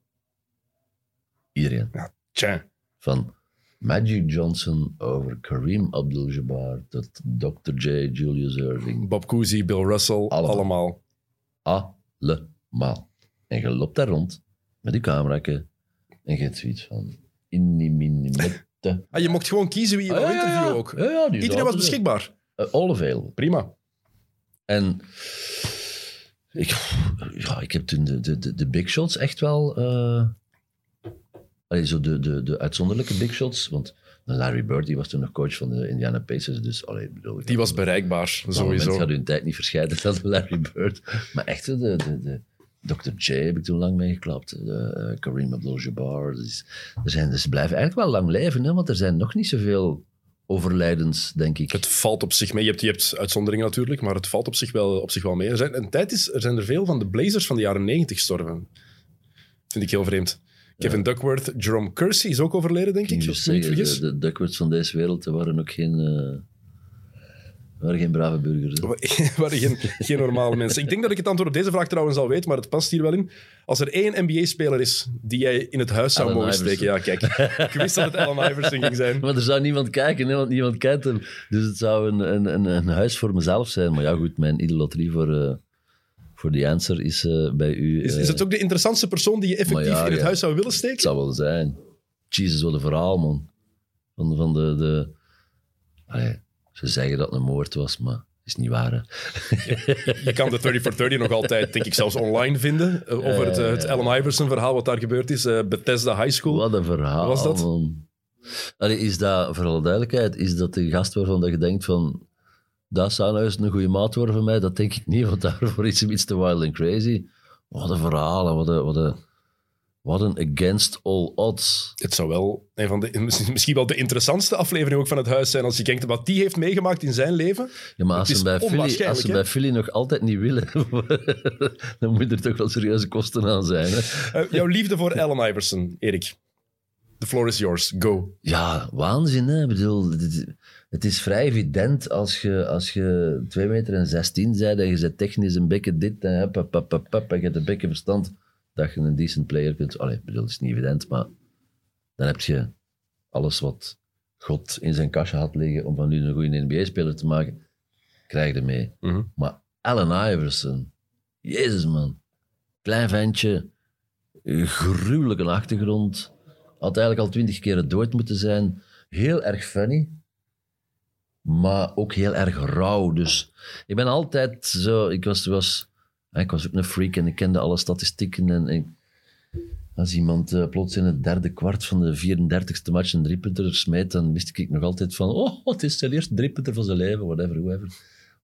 Iedereen. Tja. Van Magic Johnson over Kareem Abdul-Jabbar tot Dr. J. Julius Irving. Bob Cousy, Bill Russell, Allemaal. allemaal. Allemaal. En je loopt daar rond met je camera en je hebt zoiets van... Inni, mini, mette. Ah, je mocht gewoon kiezen wie je Ah, ja, ja, interviewen ja. ook. Ja, ja, Iedereen was beschikbaar. Eh, all available. Prima. En ik, ja, ik heb toen de, de, de, de big shots echt wel... eh allee, zo de, de, de uitzonderlijke big shots, want Larry Bird die was toen nog coach van de Indiana Pacers, dus allee, bedoel, Die was bereikbaar, sowieso. gaat hun tijd niet verscheiden dan Larry Bird. Maar echt, de, de, de, Dr. J heb ik toen lang meegeklapt. Uh, Kareem Abdul-Jabbar. Dus, er zijn, dus ze blijven eigenlijk wel lang leven, hè, want er zijn nog niet zoveel overlijdens, denk ik. Het valt op zich mee. Je hebt, je hebt uitzonderingen natuurlijk, maar het valt op zich wel, op zich wel mee. Er zijn, een tijd is, er zijn er veel van de Blazers van de jaren 90 gestorven. Vind ik heel vreemd. Kevin Duckworth, Jerome Kersey is ook overleden, denk ik, Ik als niet vergis. de, de Duckworths van deze wereld waren ook geen, eh, waren geen brave burgers. waren geen, geen normale mensen. Ik denk dat ik het antwoord op deze vraag trouwens al weet, maar het past hier wel in. Als er één NBA-speler is die jij in het huis zou mogen steken... Ja, kijk. Ik wist dat het Allen Iverson ging zijn. Maar er zou niemand kijken, hè, want niemand kijkt hem. Dus het zou een, een, een, een huis voor mezelf zijn. Maar ja, goed, mijn idolatrie voor, eh, voor die answer is eh, bij u... Is, eh, is het ook de interessantste persoon die je effectief ja, in het ja. huis zou willen Het steken? zou wel zijn. Jezus, wat een verhaal, man. Van, van de... de... Allee, ze zeggen dat het een moord was, maar het is niet waar, hè. Je kan de 30 for 30 nog altijd, denk ik, zelfs online vinden. eh, over het, eh, het Allen Iverson-verhaal, wat daar gebeurd is. Bethesda High School. Wat een verhaal, Was dat? man. Allee, is dat, voor alle duidelijkheid, is dat de gast waarvan dat je denkt van... Dat zou nou eens een goede maat worden voor mij? Dat denk ik niet, want daarvoor is hem iets te wild and crazy. Wat een verhaal, en wat een, wat een, wat een against all odds. Het zou wel een van de, misschien wel de interessantste aflevering ook van het huis zijn. Als je kijkt wat die heeft meegemaakt in zijn leven. Ja, maar als ze, bij Philly, als ze bij Philly nog altijd niet willen, dan moet er toch wel serieuze kosten aan zijn. Hè? Eh, jouw liefde voor Allen Iverson, Erik. The floor is yours. Go. Ja, waanzin. Hè? Ik bedoel, dit- het is vrij evident als je, als je 2 meter en 16 bent en je zet technisch een bekke dit en hup, hup, hup, hup, hup, en je hebt een bekke verstand, dat je een decent player kunt... Allee, ik bedoel, het is niet evident, maar dan heb je alles wat God in zijn kastje had liggen om van nu een goede NBA-speler te maken, krijg je mee. Mhm. Maar Allen Iverson, jezus man, klein ventje, gruwelijke achtergrond, had eigenlijk al twintig keer dood moeten zijn, heel erg funny, maar ook heel erg rauw. Dus ik ben altijd zo, ik was, was, ik was ook een freak en ik kende alle statistieken en, als iemand eh, plots in het derde kwart van de 34ste match een driepunter smijt, dan wist ik nog altijd van, oh, het is zijn eerste driepunter van zijn leven, whatever, whoever.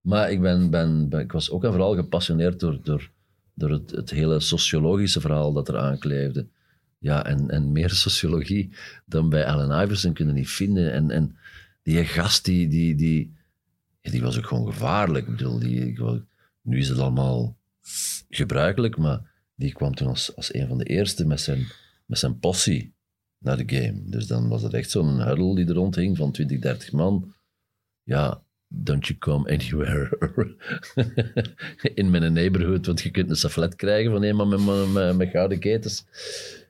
Maar ik, ben, ben- ik was ook en vooral gepassioneerd door, door, door het, het hele sociologische verhaal dat er aankleefde. Ja, en, en meer sociologie dan bij Allen Iverson kunnen niet vinden. En, en die gast, die, die, die, die was ook gewoon gevaarlijk. Ik bedoel, die, ik nu is het allemaal gebruikelijk, maar die kwam toen als, als een van de eerste met zijn, met zijn possie naar de game. Dus dan was het echt zo'n huddle die er rondhing van 20, 30 man. Ja, don't you come anywhere in mijn neighborhood, want je kunt een saflet krijgen van iemand met, met, met, met gouden ketens.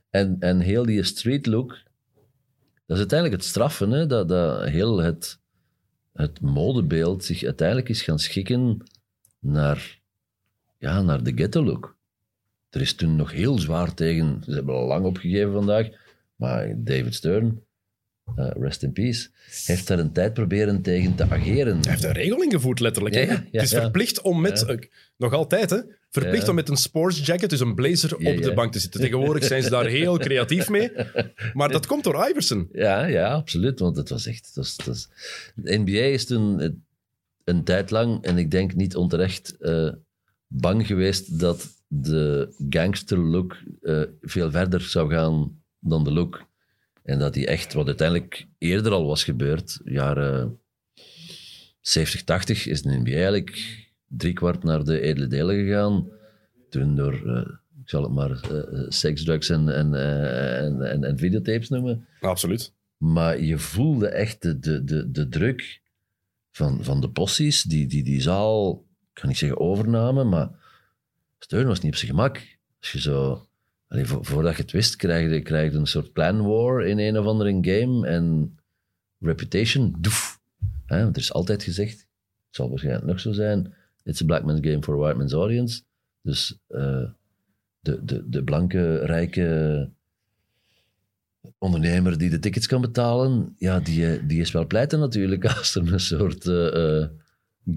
En, en heel die street look, dat is uiteindelijk het straffen, hè? Dat, dat heel het, het modebeeld zich uiteindelijk is gaan schikken naar, ja, naar de ghetto look. Er is toen nog heel zwaar tegen, ze hebben al lang opgegeven vandaag, maar David Stern, eh, rest in peace, heeft daar een tijd proberen tegen te ageren. Hij heeft een regel ingevoerd, letterlijk. hè. Ja, ja, ja, het is verplicht om met... Eh, nog altijd, hè? Verplicht Ja. om met een sports jacket, dus een blazer, Ja, op de bank te zitten. Tegenwoordig zijn ze daar heel creatief mee. Maar dat komt door Iverson. Ja, ja, absoluut. Want het was echt. Het was, het was- de NBA is toen eh, een tijd lang, en ik denk niet onterecht, eh, bang geweest dat de gangster look eh, veel verder zou gaan dan de look. En dat die echt, wat uiteindelijk eerder al was gebeurd, jaren 70, 80, is de NBA eigenlijk driekwart naar de edele delen gegaan. Toen door, eh, ik zal het maar eh, seks, drugs en, en, eh, en, en, en videotapes noemen. Absoluut. Maar je voelde echt de, de, de, de druk van, van de possies, die, die die zaal, ik kan niet zeggen overnamen, maar steun was niet op zijn gemak. Als je zo, allee, vo- voordat je het wist, krijg je, krijg je een soort plan war in een of andere game en reputation, doef. Hè, want er is altijd gezegd, het zal waarschijnlijk nog zo zijn, it's a black man's game for a white man's audience. Dus eh, de, de, de blanke, rijke ondernemer die de tickets kan betalen, ja, die, eh, die is wel pleiten natuurlijk als er een soort eh,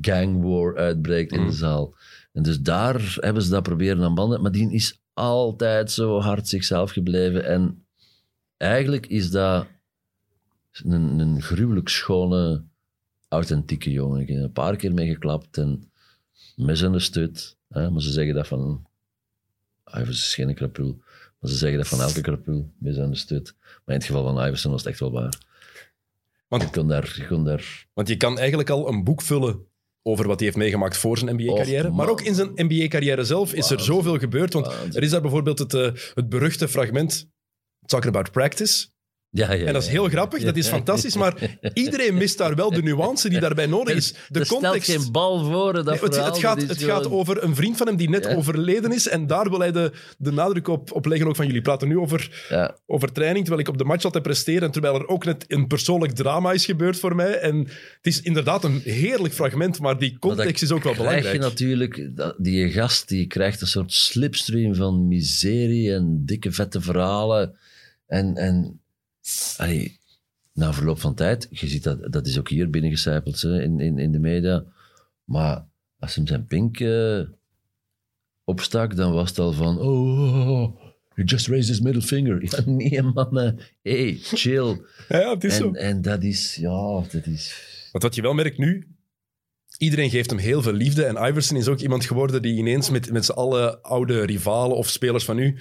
gang war uitbreekt in Mm. de zaal. En dus daar hebben ze dat proberen aan banden. Maar die is altijd zo hard zichzelf gebleven. En eigenlijk is dat een, een gruwelijk schone, authentieke jongen. Ik heb er een paar keer mee geklapt en mes in de stut. Hè? Maar ze zeggen dat van... Iverson is geen krapul. Maar ze zeggen dat van elke krapul, stut. Maar in het geval van Iverson was het echt wel waar. Want- je kon daar... Je kon daar Want je kan eigenlijk al een boek vullen over wat hij heeft meegemaakt voor zijn NBA-carrière. Maar ook in zijn NBA-carrière zelf is er zoveel gebeurd. Want er is daar bijvoorbeeld het, eh, het beruchte fragment Talking About Practice. Ja, ja, En dat is heel grappig, dat is fantastisch. Maar iedereen mist daar wel de nuance die daarbij nodig is. De er context... stelt geen bal voor, dat Nee, het, verhaal. het, gaat, het gaat over een vriend van hem die net overleden is. En daar wil hij de, de nadruk op, op leggen. Ook van jullie praten nu over, over training, terwijl ik op de match altijd presteer. En terwijl er ook net een persoonlijk drama is gebeurd voor mij. En het is inderdaad een heerlijk fragment, maar die context is ook wel krijg belangrijk. je natuurlijk... Die gast die krijgt een soort slipstream van miserie en dikke vette verhalen. En, en allee, na verloop van tijd, je ziet dat, dat is ook hier binnengecijpeld hè, in, in, in de media. Maar als hem zijn pink eh, opstak, dan was het al van... Oh, oh, oh, he just raised his middle finger. Ja, nee, man. Hey, chill. Ja, ja, het is zo. En, en dat is... Ja, dat is... Want wat je wel merkt nu, iedereen geeft hem heel veel liefde. En Iverson is ook iemand geworden die ineens met, met z'n alle oude rivalen of spelers van nu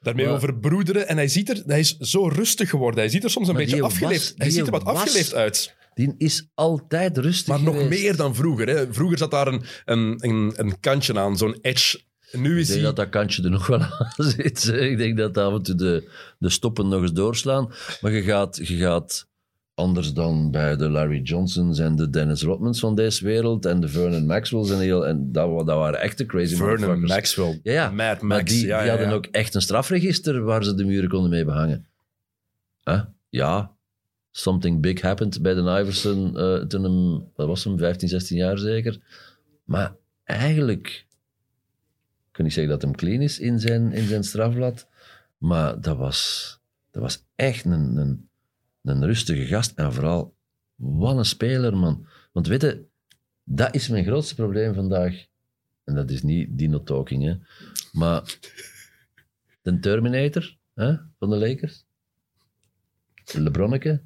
daarmee Maar- over broederen. En hij, ziet er, hij is zo rustig geworden. Hij ziet er soms een Maar beetje afgeleefd. was- hij ziet er wat was- afgeleefd uit. Die is altijd rustig Maar nog meer dan vroeger. Hè. Vroeger zat daar een, een, een, een kantje aan, zo'n edge. En nu Ik is denk hij... dat dat kantje er nog wel aan zit. Ik denk dat af en toe de, de stoppen nog eens doorslaan. Maar je gaat, je gaat anders dan bij de Larry Johnsons en de Dennis Rodmans van deze wereld en de Vernon Maxwell's en, heel, en dat, dat waren echte crazy Vernon. Maxwell. Ja, ja. Mad Maar Max. die, ja, die ja, hadden ook echt een strafregister waar ze de muren konden mee behangen. Huh? Ja, something big happened bij de Iverson eh, toen hem, wat was hem, 15, 16 jaar zeker. Maar eigenlijk, ik kan niet zeggen dat hem clean is in zijn, in zijn strafblad, maar dat was, dat was echt een, een, een rustige gast en vooral, wat een speler, man. Want weet je, dat is mijn grootste probleem vandaag. En dat is niet Dino Talking, hè. Maar de Terminator hè, van de Lakers, LeBronneke.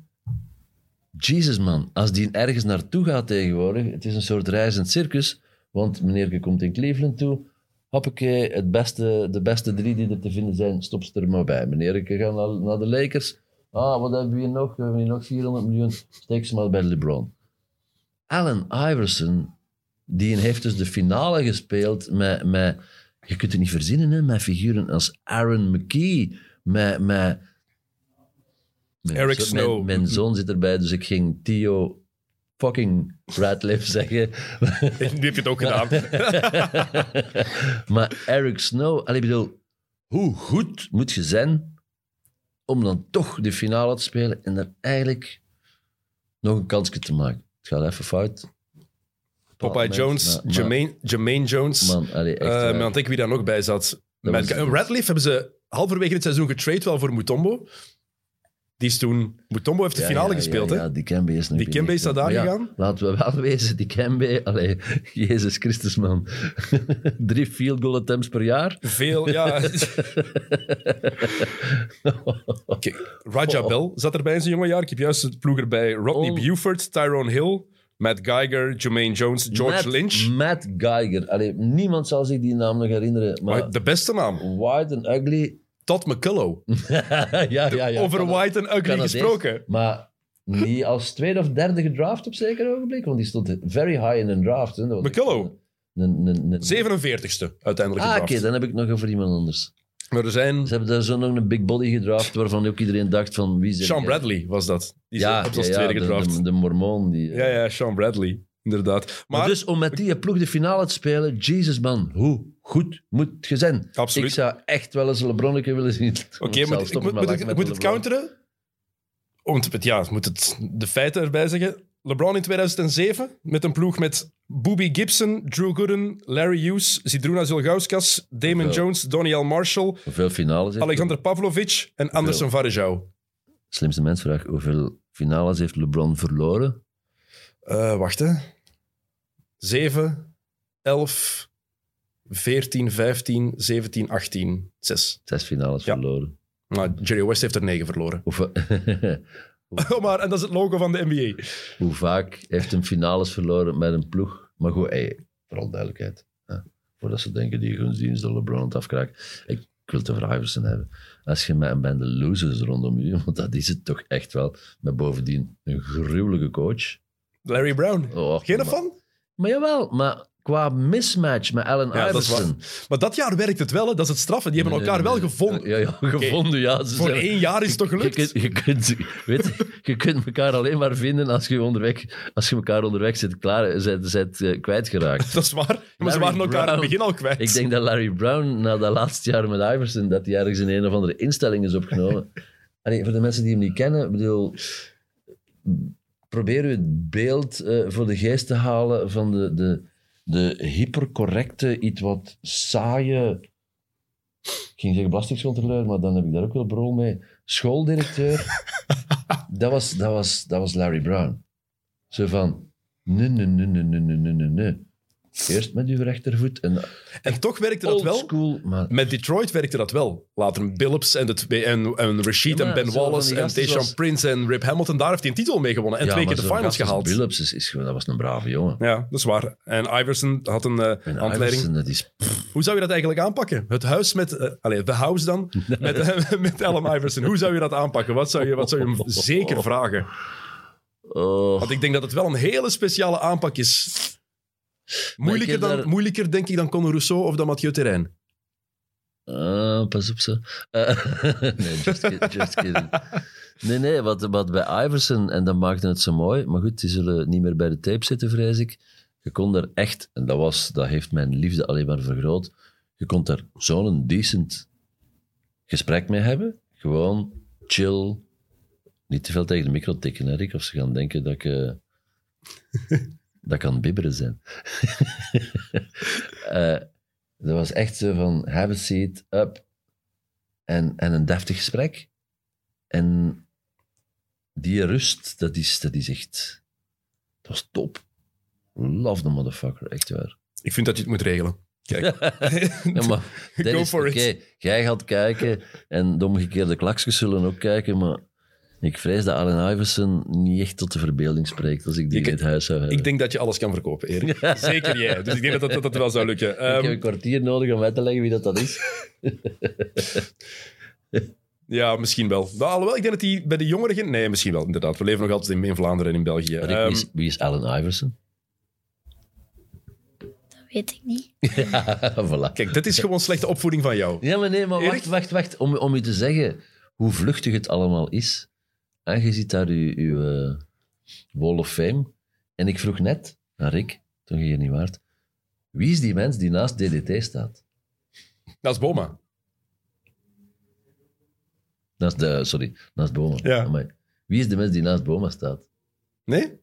Jesus, man. Als die ergens naartoe gaat tegenwoordig, het is een soort reizend circus. Want meneer komt in Cleveland toe. Hoppakee, het beste, de beste drie die er te vinden zijn, stop ze er maar bij. Meneer gaat naar, naar de Lakers. Ah, wat hebben we hier nog? We hebben hier nog 400 miljoen. Steek ze maar bij LeBron. Allen Iverson, die heeft dus de finale gespeeld met, met je kunt het niet verzinnen, hè, met figuren als Aaron McKee, met... met mijn Eric zo- Snow. Mijn, mijn zoon zit erbij, dus ik ging Theo fucking Radcliffe zeggen. Nu heb je het ook gedaan. maar Eric Snow, allee, ik bedoel, hoe goed moet je zijn om dan toch de finale te spelen en dan eigenlijk nog een kansje te maken? Het gaat even fout. Popeye Jones, Maar- maar- Jermaine, Jermaine Jones. Man, allee, echt Eh, waar. maar ik wie daar nog bij zat. Met, was- Radcliffe hebben ze halverwege het seizoen getrade wel voor Mutombo. Die is toen... Mutombo heeft de finale gespeeld, ja, hè? Ja, die Kembe is nog Die Kembe is daar gegaan? Laten we wel wezen, die Kembe, allee, Jezus Christus, man. Drie field goal attempts per jaar. Veel, ja. Kijk, Raja Bell zat erbij in zijn jonge jaar. Ik heb juist het ploeg erbij. Rodney Oh. Buford, Tyrone Hill, Matt Geiger, Jermaine Jones, George Matt, Lynch. Matt Geiger. Allee, niemand zal zich die naam nog herinneren. Maar de beste naam, White and Ugly. Todd McCullough. ja, ja, ja. Over White and Ugly gesproken. Maar niet als tweede of derde gedraft op zeker ogenblik, want die stond very high in een draft. Hè. McCullough. Een, een, een, 47ste uiteindelijk Ah, oké, dan heb ik nog over iemand anders. Maar er zijn... Ze hebben daar zo nog een big body gedraft, waarvan ook iedereen dacht van wie is Sean Bradley was dat. Die ja, op ja, tweede de, gedraft. de, de mormoon. Die, Ja, ja, Sean Bradley. Inderdaad. Maar, Maar, dus om met die ploeg de finale te spelen, Jesus man, hoe goed moet je zijn? Absoluut. Ik zou echt wel eens een LeBronneke willen zien. Oké, moet, ik moet, ik, het counteren? Want het- ja, moet het, de feiten erbij zeggen. LeBron in 2007 met een ploeg met Boobie Gibson, Drew Gooden, Larry Hughes, Zidruna Zilgauskas, Damon Hoeveel? Jones, Donnie Marshall, Hoeveel finales heeft Alexander Pavlovic en Anderson Varejao. Slimste mensvraag, hoeveel finales heeft LeBron verloren? Eh, wacht, hè. 7, 11, 14, 15, 17, 18, 6. Zes finales Ja. verloren. Maar Jerry West heeft er 9 verloren. Hoe, va- Oh, maar, en dat is het logo van de NBA. hoe vaak heeft hem finales verloren met een ploeg? Maar goed, hey, vooral duidelijkheid. Hè. Voordat ze denken, die gunstdienst de LeBron het afkraakt. Ik, ik wil over Iverson hebben. Als je met een bende losers rondom je, want dat is het toch echt wel, met bovendien een gruwelijke coach. Larry Brown. Oh, Geen maar, fan? Maar jawel, maar qua mismatch met Allen Ja, dat is Iverson. Maar dat jaar werkt het wel, hè. dat is het straffen. Die hebben elkaar wel nee. gevonden. Ja, ja gevonden, ja. Ze Voor zijn- één jaar is het toch Je gelukt? kunt, je, kunt, weet, je, je kunt elkaar alleen maar vinden als je, onderweg, als je elkaar onderweg zit, klaar, zit, zit, eh, kwijtgeraakt. Dat is waar. Maar ze waren elkaar in het begin al kwijt. Ik denk dat Larry Brown na dat laatste jaar met Iverson, dat hij ergens in een of andere instelling is opgenomen. Allee, voor de mensen die hem niet kennen, ik bedoel, probeer u het beeld eh, voor de geest te halen van de, de, de hypercorrecte, iets wat saaie. Ik ging zeggen belastingcontroleur, maar dan heb ik daar ook wel brol mee. Schooldirecteur. dat, was, dat, was, dat was Larry Brown. Zo van. Nee, nee, nee, nee, nee, nee, nee, nee. Eerst met uw rechtervoet en En toch werkte dat old wel. school, maar Met Detroit werkte dat wel. Later Billups en, twee, en, en Rashid Ja, en Ben Wallace en Tayshaun Prince en Rip Hamilton. Daar heeft hij een titel mee gewonnen. En Ja, twee keer de finals gehaald. Billups is, dat was een brave jongen. Ja, dat is waar. En Iverson had een eh, En handleiding. Iverson, dat is... Hoe zou je dat eigenlijk aanpakken? Het huis met... eh allee, de house dan? Met, met Allen Iverson. Hoe zou je dat aanpakken? Wat zou je, wat zou je hem zeker vragen? Oh, Want ik denk dat het wel een hele speciale aanpak is. Moeilijker, dan, daar- moeilijker denk ik dan Conor Rousseau of dan Mathieu Terrein. ah, pas op zo. Eh, nee, just, kid- just kidding. Nee, nee, wat, wat bij Iverson, en dat maakte het zo mooi, maar goed, die zullen niet meer bij de tape zitten, vrees ik. Je kon daar echt, en dat, was, dat heeft mijn liefde alleen maar vergroot, je kon daar zo'n decent gesprek mee hebben. Gewoon chill. Niet te veel tegen de micro tikken, hè, Rick, of ze gaan denken dat ik... eh, dat kan bibberen zijn. Eh, dat was echt zo van, have a seat, up. En, en een deftig gesprek. En die rust, dat is, dat is echt... Dat was top. Love the motherfucker, echt waar. Ik vind dat je het moet regelen. Kijk. Ja, maar Go is- for it. Jij gaat kijken en de omgekeerde klakjes zullen ook kijken, maar ik vrees dat Allen Iverson niet echt tot de verbeelding spreekt als ik die Ik- in het huis zou hebben. Ik denk dat je alles kan verkopen, Erik. Zeker jij. Dus ik denk dat dat, dat wel zou lukken. Ik Ehm, heb een kwartier nodig om uit te leggen wie dat, dat is. ja, misschien wel. Nou, alhoewel, ik denk dat hij bij de jongeren... Nee, misschien wel, inderdaad. We leven nog altijd in, in Vlaanderen en in België. Rick, Ehm, wie, is, wie is Allen Iverson? Dat weet ik niet. Ja, voilà. Kijk, dit is gewoon slechte opvoeding van jou. Ja, maar nee, maar Erik? wacht, wacht, wacht. Om, om u te zeggen hoe vluchtig het allemaal is. En je ziet daar uw, uw eh, Wall of Fame. En ik vroeg net aan Rick, toen je hier niet waart, wie is die mens die naast DDT staat? Dat is Boma. Naast de, sorry, naast Boma. Ja. Amai. Wie is de mens die naast Boma staat? Nee?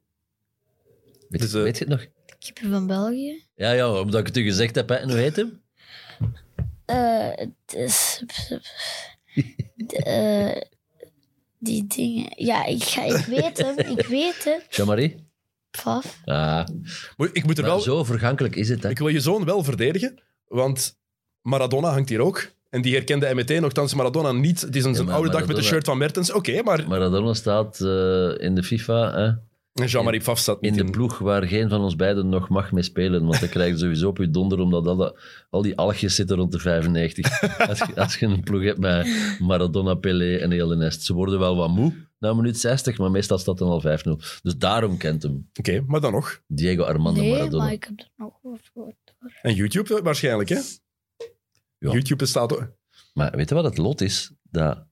Weet, Dus, eh, weet je het nog? Keeper van België. Ja, ja, omdat ik het u gezegd heb. Hè. En hoe heet hem? Eh, het is... De, eh, die dingen... Ja, ik, ga, ik weet hem. Ik weet het. Jean-Marie? Paf. Ah, Ik moet er maar wel... zo vergankelijk is het. Hè. Ik wil je zoon wel verdedigen, want Maradona hangt hier ook. En die herkende hij meteen, nogthans Maradona niet. Het is een Ja, zijn maar oude dag met de Maradona- shirt van Mertens. Oké, maar Maradona staat eh, in de FIFA... Hè. Jean-Marie Pfaff staat niet in in. de ploeg waar geen van ons beiden nog mag mee spelen. Want dan krijg je sowieso op je donder, omdat al, al die algjes zitten rond de 95. Als je, als je een ploeg hebt met Maradona, Pelé en heel de nest. Ze worden wel wat moe na minuut 60, maar meestal staat dan al 5-0. Dus daarom kent hem Oké, maar dan nog. Diego Armando Nee, Maradona. maar ik heb er nog wat voor. En YouTube waarschijnlijk, hè? Ja. YouTube bestaat ook. Maar weet je wat het lot is? Dat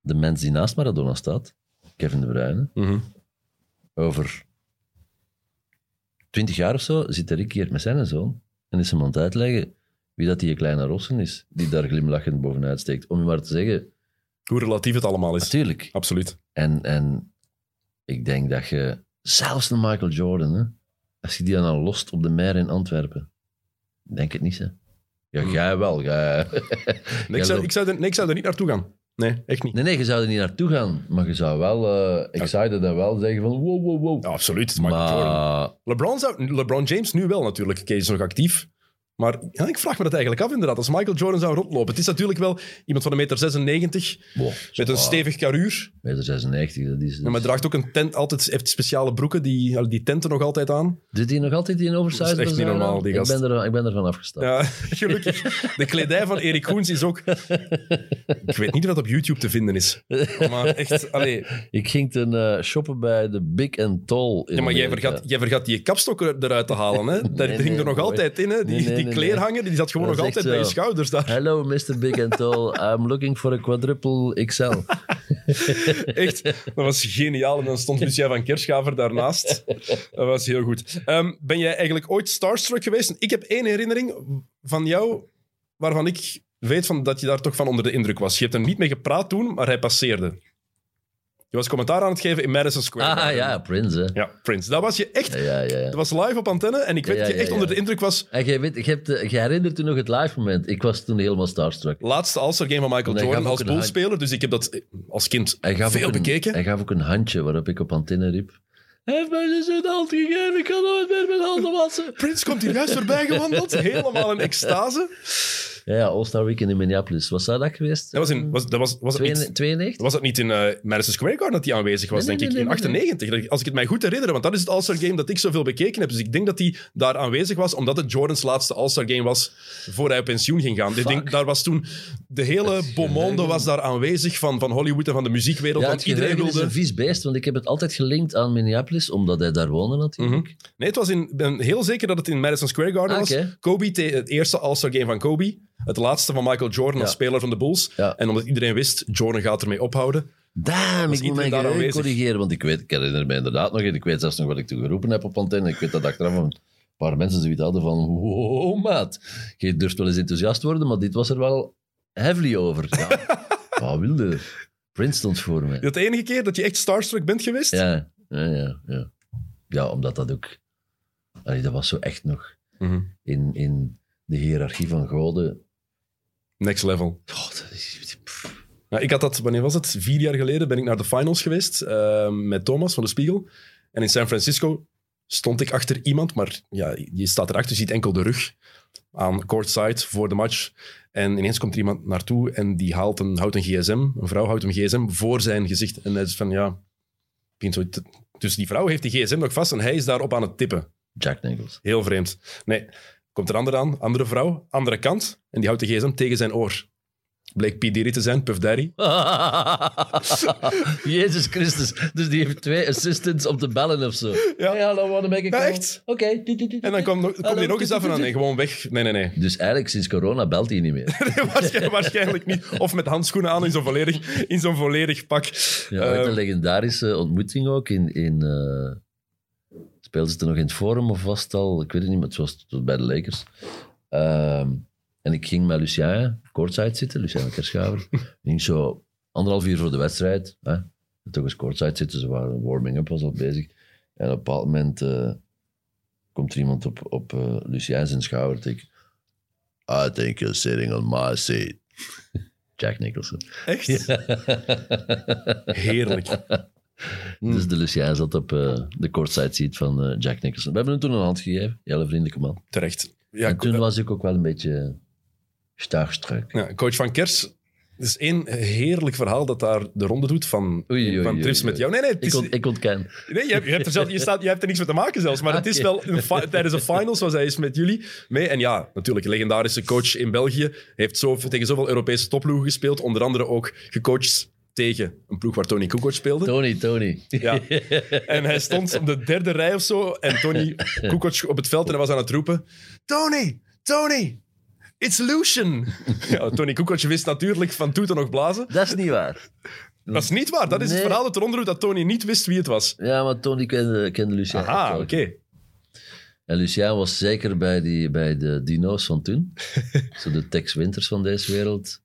de mens die naast Maradona staat, Kevin De Bruyne, Mhm. Over 20 jaar of zo zit Rick hier met zijn zoon en is hem aan het uitleggen wie dat die kleine Rossen is, die daar glimlachend bovenuit steekt. Om je maar te zeggen, Hoe relatief het allemaal is. natuurlijk. Absoluut. En, en ik denk dat je, zelfs een Michael Jordan, hè, als je die dan al lost op de mer in Antwerpen, denk het niet, hè. Ja, Hmm. jij wel. Jij... Nee, ik, zou, ik, zou er, nee, ik zou er niet naartoe gaan. Nee, echt niet. Nee, nee, je zou er niet naartoe gaan. Maar je zou wel uh, excited en wel zeggen van wow, wow, wow. Ja, absoluut. het maar LeBron, zou, LeBron James nu wel natuurlijk. Kees is nog actief. Maar ja, ik vraag me dat eigenlijk af inderdaad. Als Michael Jordan zou rondlopen. Het is natuurlijk wel iemand van een meter 96 wow, met een stevig karuur. meter 96, dat is... Ja, maar draagt ook een tent, altijd, heeft speciale broeken, die, die tenten nog altijd aan. Doet hij nog altijd die in Dat is echt niet normaal, die ik, gast. ben er, ik ben ervan afgestapt. Ja, gelukkig. De kledij van Erik Goens is ook... Ik weet niet of dat op YouTube te vinden is. Maar echt, allee. Ik ging toen eh, shoppen bij de Big and Tall in Ja, maar jij Amerika. vergat, jij vergat die kapstok er- eruit te halen. Hè? Daar Nee, hing nee, er nog altijd in. Hè? Die, die kleerhanger die zat gewoon nog altijd bij je schouders daar. Hello, Mr. Big and Tall. I'm looking for a quadruple XL. Echt, dat was geniaal. En dan stond Lucia van Kerschaver daarnaast. Dat was heel goed. Ehm, ben jij eigenlijk ooit starstruck geweest? Ik heb één herinnering van jou waarvan ik weet van dat je daar toch van onder de indruk was. Je hebt er niet mee gepraat toen, maar hij passeerde. Je was commentaar aan het geven in Madison Square. ah Garden. ja, Prince, hè. Ja, Prince. Dat was je echt... Ja, ja, ja. Dat was live op antenne en ik weet dat je echt onder de indruk was. En jij, weet, jij, hebt, eh, jij herinnert je nog het live moment. Ik was toen helemaal starstruck. Laatste All-Star Game van Michael En Jordan als Bulls-speler. Dus ik heb dat als kind veel een, bekeken. hij gaf ook een handje waarop ik op antenne riep. Hij heeft mij dus een hand gegeven, ik kan nooit meer mijn handen wassen. Prince komt hier juist voorbij gewandeld. Helemaal in extase. Ja, ja All-Star Weekend in Minneapolis. Was dat dat geweest? Dat was, in, was, dat was, was, het niet, 92? was dat niet in eh, Madison Square Garden dat hij aanwezig was, Nee, denk nee, ik? in nee, 98. Als ik het mij goed herinner, want dat is het All-Star Game dat ik zoveel bekeken heb. Dus ik denk dat hij daar aanwezig was, omdat het Jordans laatste All-Star Game was voor hij op pensioen ging gaan. Ik denk, daar was toen... De hele beau was daar aanwezig van, van Hollywood en van de muziekwereld. Ja, want het iedereen geheugen is wilde... een vies beest, want ik heb het altijd gelinkt aan Minneapolis, omdat hij daar woonde natuurlijk. Nee, het was in, ik ben heel zeker dat het in Madison Square Garden Ah, was. Kobe, het eerste All-Star Game van Kobe. Het laatste van Michael Jordan als speler van de Bulls. En omdat iedereen wist, Jordan gaat ermee ophouden. Damn, ik moet aanwezig? corrigeren, want ik, weet, ik herinner me inderdaad nog, en ik weet zelfs nog wat ik toen geroepen heb op antenne. Ik weet dat achteraf een paar mensen zoiets hadden van, wow, maat. Je durft wel eens enthousiast worden, maar dit was er wel heavily over. Ja, wat wilde? Prince stond voor me. Is dat de enige keer dat je echt starstruck bent geweest? Ja, ja, ja. Ja, ja omdat dat ook... Allee, dat was zo echt nog Mhm. in, in de hiërarchie van goden. Next level. Oh, dat is... pff. Ja, ik had dat, wanneer was het? Vier jaar geleden ben ik naar de finals geweest eh, met Thomas van de Spiegel. En in San Francisco stond ik achter iemand, maar ja, je staat erachter, je ziet enkel de rug aan courtside voor de match. En ineens komt er iemand naartoe en die haalt een, houdt een gsm. Een vrouw houdt een gsm voor zijn gezicht. En hij is van, ja... te- Dus die vrouw heeft die gsm nog vast en hij is daarop aan het tippen. Jack Nicholson. Heel vreemd. Nee, komt er een ander aan, andere vrouw, andere kant. En die houdt de gsm tegen zijn oor. Bleek P. Diddy te zijn, Puff Daddy. Jezus Christus. Dus die heeft twee assistants om te bellen of zo. Ja. Hey, hallo, wanna make a Ja, call? echt? Oké. En dan komt kom hij nog eens af en dan nee, gewoon weg. Nee, nee, nee. Dus eigenlijk sinds corona belt hij niet meer. waarschijnlijk, waarschijnlijk niet. Of met handschoenen aan in zo'n volledig, in zo'n volledig pak. Ja, ooit een legendarische ontmoeting ook in... in eh, speelden ze het nog in het Forum of was het al... Ik weet het niet, maar het was, het was bij de Lakers. Ehm, en ik ging met Lucien courtside zitten, Lucien Kerschaver. Ik ging zo anderhalf uur voor de wedstrijd. Hè, toch eens courtside zitten, ze waren warming-up, was al bezig. En op een bepaald moment eh, komt er iemand op, op eh Lucien zijn schouder. Ik, I think you're sitting on my seat. Jack Nicholson. Echt? Heerlijk. Dus de Lucien zat op eh, de courtside seat van eh, Jack Nicholson. We hebben hem toen een hand gegeven. Hele vriendelijke man. Terecht. Ja, en toen co- was ik ook wel een beetje starstruck. ja, coach van Kers. Het is één heerlijk verhaal dat daar de ronde doet van, Oei, oei, van trips oei. met jou. Nee, nee, het Ik, is, ont, ik ontken. nee je, hebt, je, hebt er zelf, je, staat, je hebt er niks mee te maken zelfs. Maar het is wel een tijdens de finals was hij eens met jullie mee. En ja, natuurlijk, een legendarische coach in België. Heeft zo, tegen zoveel Europese topploegen gespeeld. Onder andere ook gecoacht tegen een ploeg waar Tony Kukoc speelde. Tony, Tony. Ja. En hij stond op de derde rij of zo. En Tony Kukoc op het veld en hij was aan het roepen: Tony, Tony, it's Lucian. Ja, Tony Kukoc wist natuurlijk van toeten nog blazen. Dat is niet waar. Dat is niet waar. Dat is het verhaal dat eronder doet dat Tony niet wist wie het was. Ja, maar Tony kende, kende Lucien. wel. oké. En Lucien was zeker bij, die, bij de dino's van toen. Zo de Tex Winters van deze wereld.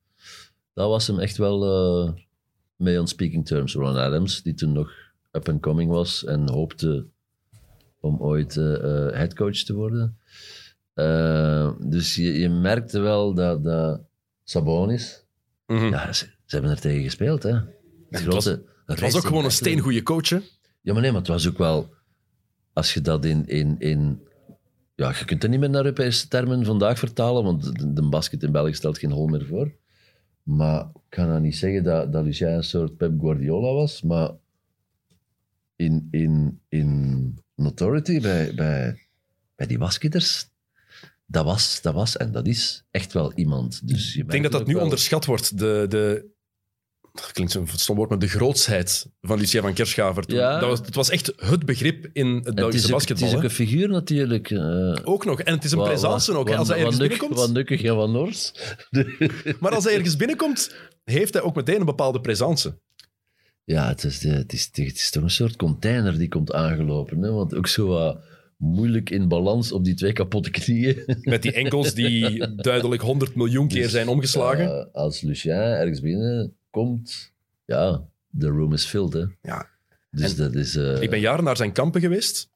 Dat was hem echt wel eh, mee on speaking terms. Ron Adams, die toen nog up and coming was en hoopte om ooit eh eh, headcoach te worden. Eh, dus je, je merkte wel dat, dat Sabonis Mhm. Ja, ze, ze hebben er tegen gespeeld, hè. Het, het grote was- Het was ook gewoon een steengoede coach. hè? Ja, maar nee, maar het was ook wel... Als je dat in... in, in ja, je kunt het niet meer naar Europese termen vandaag vertalen, want de, de basket in België stelt geen hol meer voor. Maar ik kan nou niet zeggen dat, dat Lucien een soort Pep Guardiola was, maar in, in, in Notoriety, bij, bij, bij die basketers, dat was, dat was en dat is echt wel iemand. Dus je Ik denk dat dat nu onderschat wordt. De, de, dat klinkt zo'n stom woord, maar de grootsheid van Lucien van Kerschaver. toen. Ja. Dat was, het was echt het begrip in het Belgische is, ook, het basketbal. is ook een figuur natuurlijk. eh, Ook nog. En het is een presence wat- ook. Als hij ergens binnenkomt. Wat nukkig en wat nors. Maar als hij ergens binnenkomt, heeft hij ook meteen een bepaalde presence. Ja, het is, de, het, is, het is toch een soort container die komt aangelopen. Hè? Want ook zo wat moeilijk in balans op die twee kapotte knieën. Met die enkels die duidelijk 100 miljoen keer Dus, zijn omgeslagen. eh, als Lucien ergens binnenkomt, ja, de room is filled. Hè? Ja. Dus En dat is... eh, Ik ben jaren naar zijn kampen geweest.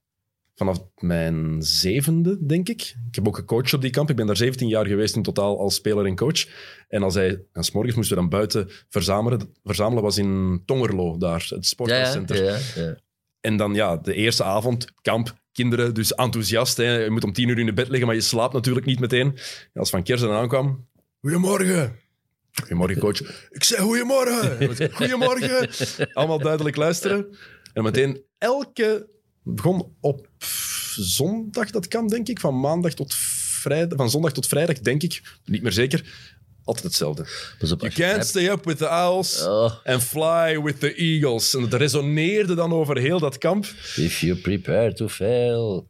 Vanaf mijn zevende, denk ik. Ik heb ook gecoacht op die kamp. Ik ben daar 17 jaar geweest in totaal als speler en coach. En als hij... En 's morgens moesten we dan buiten verzamelen. Verzamelen was in Tongerlo, daar, het ja, ja, ja, ja. En dan ja, de eerste avond, kamp, kinderen, dus enthousiast. Hè. Je moet om tien uur in je bed liggen, maar je slaapt natuurlijk niet meteen. En als Van Kersen aankwam... Goedemorgen. Goedemorgen, coach. Ik zei goedemorgen. Goedemorgen. Allemaal duidelijk luisteren. En meteen elke... begon op zondag, dat kan, denk ik. Van maandag tot vrijdag... Van zondag tot vrijdag, denk ik. Niet meer zeker. Altijd hetzelfde. You can't hebt- stay up with the owls Oh, and fly with the eagles. En dat resoneerde dan over heel dat kamp. if you prepare to fail...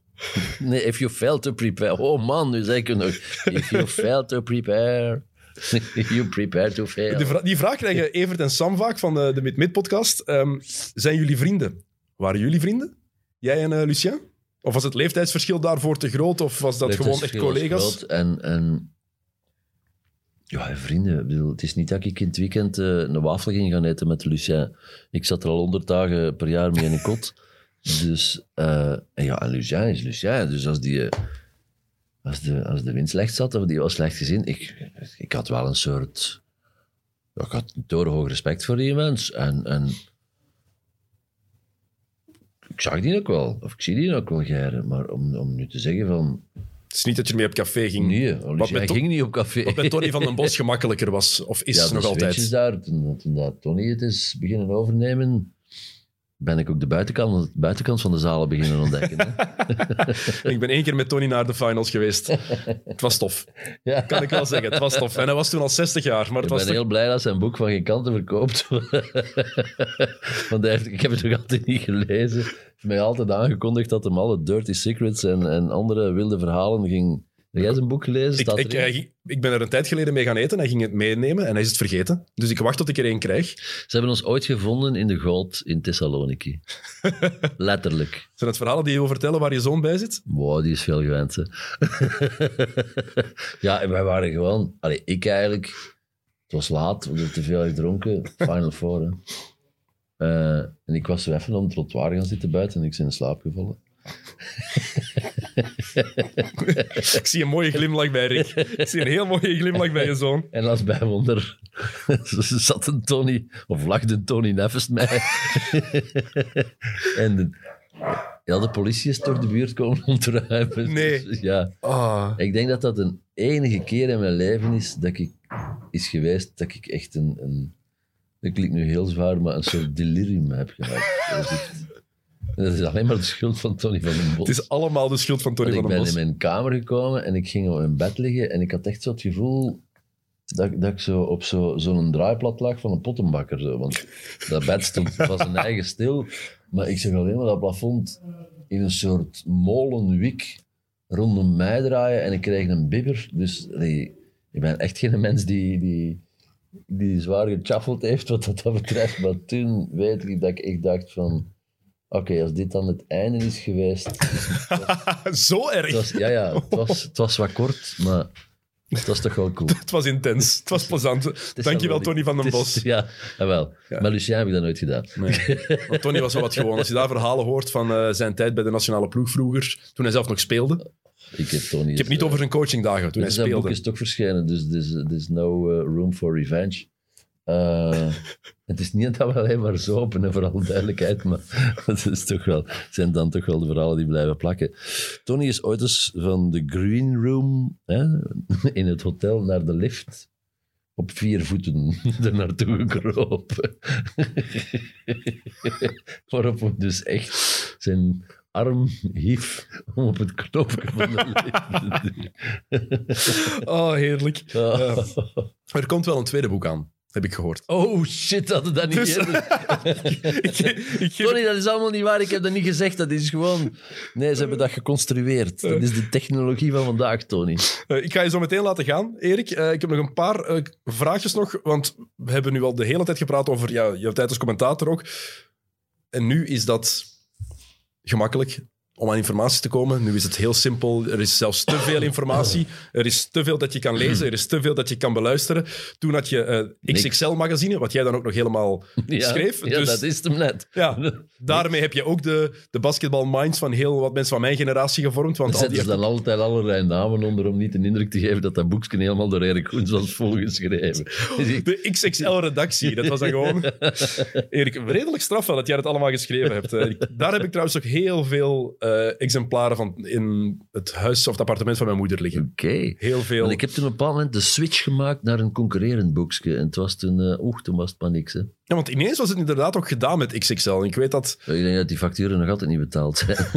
Nee, if you fail to prepare... Oh man, nu zeg ik het nog. If you fail to prepare... you prepare to fail. Die, vra- die vraag krijgen Evert en Sam vaak van de, de Mid-Mid-podcast. Ehm, zijn jullie vrienden? Waren jullie vrienden? Jij en eh, Lucien? Of was het leeftijdsverschil daarvoor te groot? Of was dat gewoon echt collega's? En, en ja, vrienden. Ik bedoel, het is niet dat ik in het weekend eh, een wafel ging gaan eten met Lucien. Ik zat er al honderd dagen per jaar mee in een kot. Dus, eh, en ja, en Lucien is Lucien. Dus als, die, als, de, als de wind slecht zat, of die was slecht gezien, ik, ik had wel een soort... ja, ik had een torenhoog respect voor die mens. En, en ik zag die ook wel, of ik zie die ook wel geren. Maar om, om nu te zeggen van... Het is niet dat je ermee op café ging. Nee, wat, ging niet op café. wat met Tony van den Bos gemakkelijker was. Of is ja, nog altijd. switches daar, toen, toen dat Tony het is beginnen overnemen, ben ik ook de buitenkant, de buitenkant van de zalen beginnen ontdekken. Hè? Ik ben één keer met Tony naar de finals geweest. het was tof. ja. Kan ik wel zeggen. Het was tof. En hij was toen al 60 jaar. Maar het Ik was ben toch- heel blij dat zijn boek van geen kanten verkoopt. Want hij heeft, ik heb het nog altijd niet gelezen. Hij heeft mij altijd aangekondigd dat hem alle dirty secrets en, en andere wilde verhalen ging... Heb jij zijn boek gelezen? Ik, Staat ik, ik ben er een tijd geleden mee gaan eten. Hij ging het meenemen en hij is het vergeten. Dus ik wacht tot ik er één krijg. Ze hebben ons ooit gevonden in de goot in Thessaloniki. Letterlijk. Zijn het verhalen die je wil vertellen waar je zoon bij zit? Wow, die is veel gewend. Hè. ja, en wij waren gewoon... Allee, ik eigenlijk... Het was laat, we hadden te veel gedronken. Final Four, hè. Eh, en ik was zo even op het trottoir gaan zitten buiten en ik ben in slaap gevallen. Ik zie een mooie glimlach bij Rick. Ik zie een heel mooie glimlach bij je zoon. En als bijwonder zat een Tony, of een Tony Neffest mij. en de, ja, de politie is toch de buurt komen om te ruimen. Nee. Dus, ja. Ah. Ik denk dat dat een enige keer in mijn leven is dat ik is geweest dat ik echt een, een dat klinkt nu heel zwaar, maar een soort delirium heb gehad. Dat is, alleen maar de schuld van Tony van den Bos. Het is allemaal de schuld van Tony van ik den ben Bos. in mijn kamer gekomen en ik ging op mijn bed liggen en ik had echt zo het gevoel dat, dat ik zo op zo- zo'n draaiplat lag van een pottenbakker. Zo. Want dat bed stond van zijn eigen stil, maar ik zag alleen maar dat plafond in een soort molenwik rondom mij draaien en ik kreeg een bibber. Dus nee, ik ben echt geen mens die, die, die zwaar gechaffeld heeft wat dat, dat betreft. Maar toen weet ik dat ik echt dacht van... Oké, als dit dan het einde is geweest, Zo erg. het was, ja, ja, het was, het was wat kort, maar het was toch wel cool. Het was intens. Het was plezant. Dankjewel, wel- Tony van den Bos. Ja, jawel. Ja. Maar Lucien heb ik dat nooit gedaan. Nee. Want Tony was wel wat gewoon. Als je daar verhalen hoort van eh, zijn tijd bij de nationale ploeg vroeger, toen hij zelf nog speelde. Ik heb Tony... Ik heb niet over zijn coachingdagen toen hij Zijn boek speelde. is toch verschenen, dus there's, there's no uh, room for revenge. Eh, het is niet dat we alleen maar zopen, hè, voor alle duidelijkheid, maar het is toch wel, zijn dan toch wel de verhalen die blijven plakken. Tony is ooit eens van de green room hè, in het hotel naar de lift op vier voeten er naartoe gekropen. Waarop hij dus echt zijn arm hief om op het knopje van de lift te. Oh, heerlijk. Ah. Er komt wel een tweede boek aan, heb ik gehoord. Oh shit, hadden dat niet Dus- ik, ik Sorry, dat is allemaal niet waar. Ik heb dat niet gezegd. Dat is gewoon... Nee, ze hebben dat geconstrueerd. Dat is de technologie van vandaag, Tony. Eh, ik ga je zo meteen laten gaan, Erik. Eh, ik heb nog een paar eh, vraagjes nog, want we hebben nu al de hele tijd gepraat over ja, jouw tijd als commentator ook. En nu is dat gemakkelijk om aan informatie te komen. Nu is het heel simpel. Er is zelfs te veel informatie. Er is te veel dat je kan lezen. Er is te veel dat je kan beluisteren. Toen had je eh, Niks. XXL-magazine, wat jij dan ook nog helemaal Ja, schreef. Ja, dus dat is hem net. ja, daarmee heb je ook de, de basketball-minds van heel wat mensen van mijn generatie gevormd. Want Er al die zetten ze dan altijd allerlei namen onder om niet de indruk te geven dat dat boekje helemaal door Erik Koens was volgeschreven. De XXL-redactie, dat was dan gewoon... Erik, redelijk straf wel dat jij het allemaal geschreven hebt. Eh, Daar heb ik trouwens ook heel veel eh, exemplaren van in het huis of het appartement van mijn moeder liggen. Oké. Heel veel. Want ik heb toen op een bepaald moment de switch gemaakt naar een concurrerend boekje. En het was toen... oeh, toen was het paniek, hè. Ja, want ineens was het inderdaad ook gedaan met XXL. En ik weet dat... Ik denk dat die facturen nog altijd niet betaald zijn.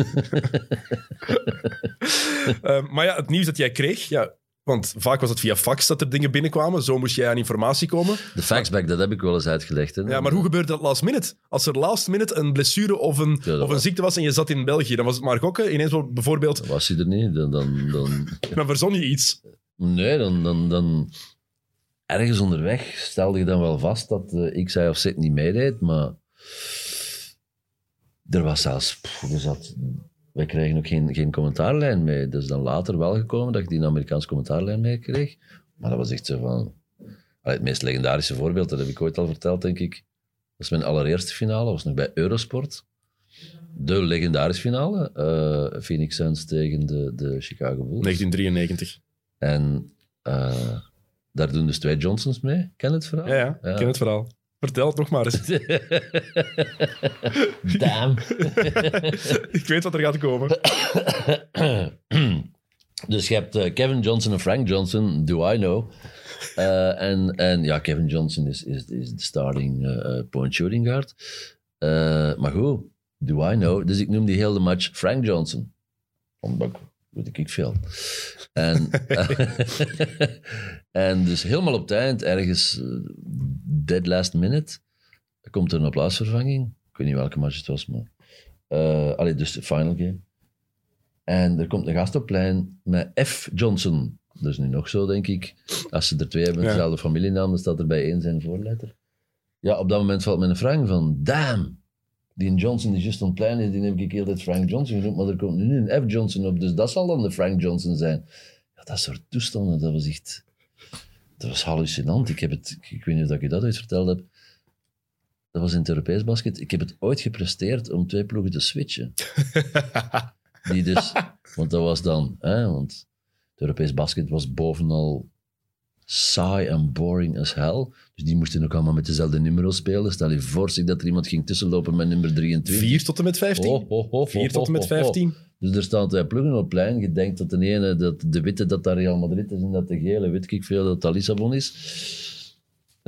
eh, maar ja, het nieuws dat jij kreeg... Ja, want vaak was het via fax dat er dingen binnenkwamen. Zo moest jij aan informatie komen. De faxback, dat heb ik wel eens uitgelegd. Hè. Ja, maar hoe gebeurde dat last minute? Als er last minute een blessure of een, Ja, of een ziekte was en je zat in België, dan was het maar gokken. Ineens bijvoorbeeld, Was hij er niet, dan... dan, dan dan verzon je iets. Nee, dan, dan, dan... Ergens onderweg stelde je dan wel vast dat eh, X, Y of Z niet meedeed, maar... Er was zelfs... pff, er zat, wij kregen ook geen, geen commentaarlijn mee. Dat is dan later wel gekomen dat ik die Amerikaanse commentaarlijn mee kreeg. Maar dat was echt zo van... Allee, het meest legendarische voorbeeld, dat heb ik ooit al verteld, denk ik. Dat is mijn allereerste finale, was nog bij Eurosport. De legendarische finale. eh, Phoenix Suns tegen de, de Chicago Bulls. 1993. En eh, daar doen dus twee Johnsons mee. Ken het verhaal? Ja, ja, ken het verhaal. Vertel het nog maar eens. Damn. ik weet wat er gaat komen. dus je hebt eh, Kevin Johnson en Frank Johnson, do I know. Eh, en, en ja, Kevin Johnson is, is, is de starting eh, point shooting guard. Maar goed, do I know. Dus ik noem die hele match Frank Johnson. Omdat ik, weet ik veel. En, en dus helemaal op het eind, ergens eh, dead last minute, komt er een plaatsvervanging. Ik weet niet welke match het was, maar... eh allee, dus de final game. En er komt een gast op plein met F. Johnson. Dat is nu nog zo, denk ik. Als ze er twee hebben Ja. dezelfde familienaam, dan staat er bij één zijn voorletter. Ja, op dat moment valt me een Frank van, damn, die Johnson die juist op het plein is, die heb ik heel tijd Frank Johnson genoemd, maar er komt nu een F. Johnson op, dus dat zal dan de Frank Johnson zijn. Ja, dat soort toestanden, dat was echt... Dat was hallucinant. Ik, heb het, ik weet niet of ik je dat ooit verteld heb. Dat was in het Europees basket. Ik heb het ooit gepresteerd om twee ploegen te switchen. Die dus, want dat was dan, hè, want het Europees basket was bovenal saai en boring as hell. Dus die moesten ook allemaal met dezelfde nummer spelen. Stel je voor zich dat er iemand ging tussenlopen met nummer 23. 4 tot en met 15. Oh, oh, oh, 4 tot en met oh, oh, oh. 15. Dus er staan twee ploegen op het plein. Je denkt dat de ene, dat de witte dat daar Real Madrid is en dat de gele, weet ik veel, dat dat Lissabon is.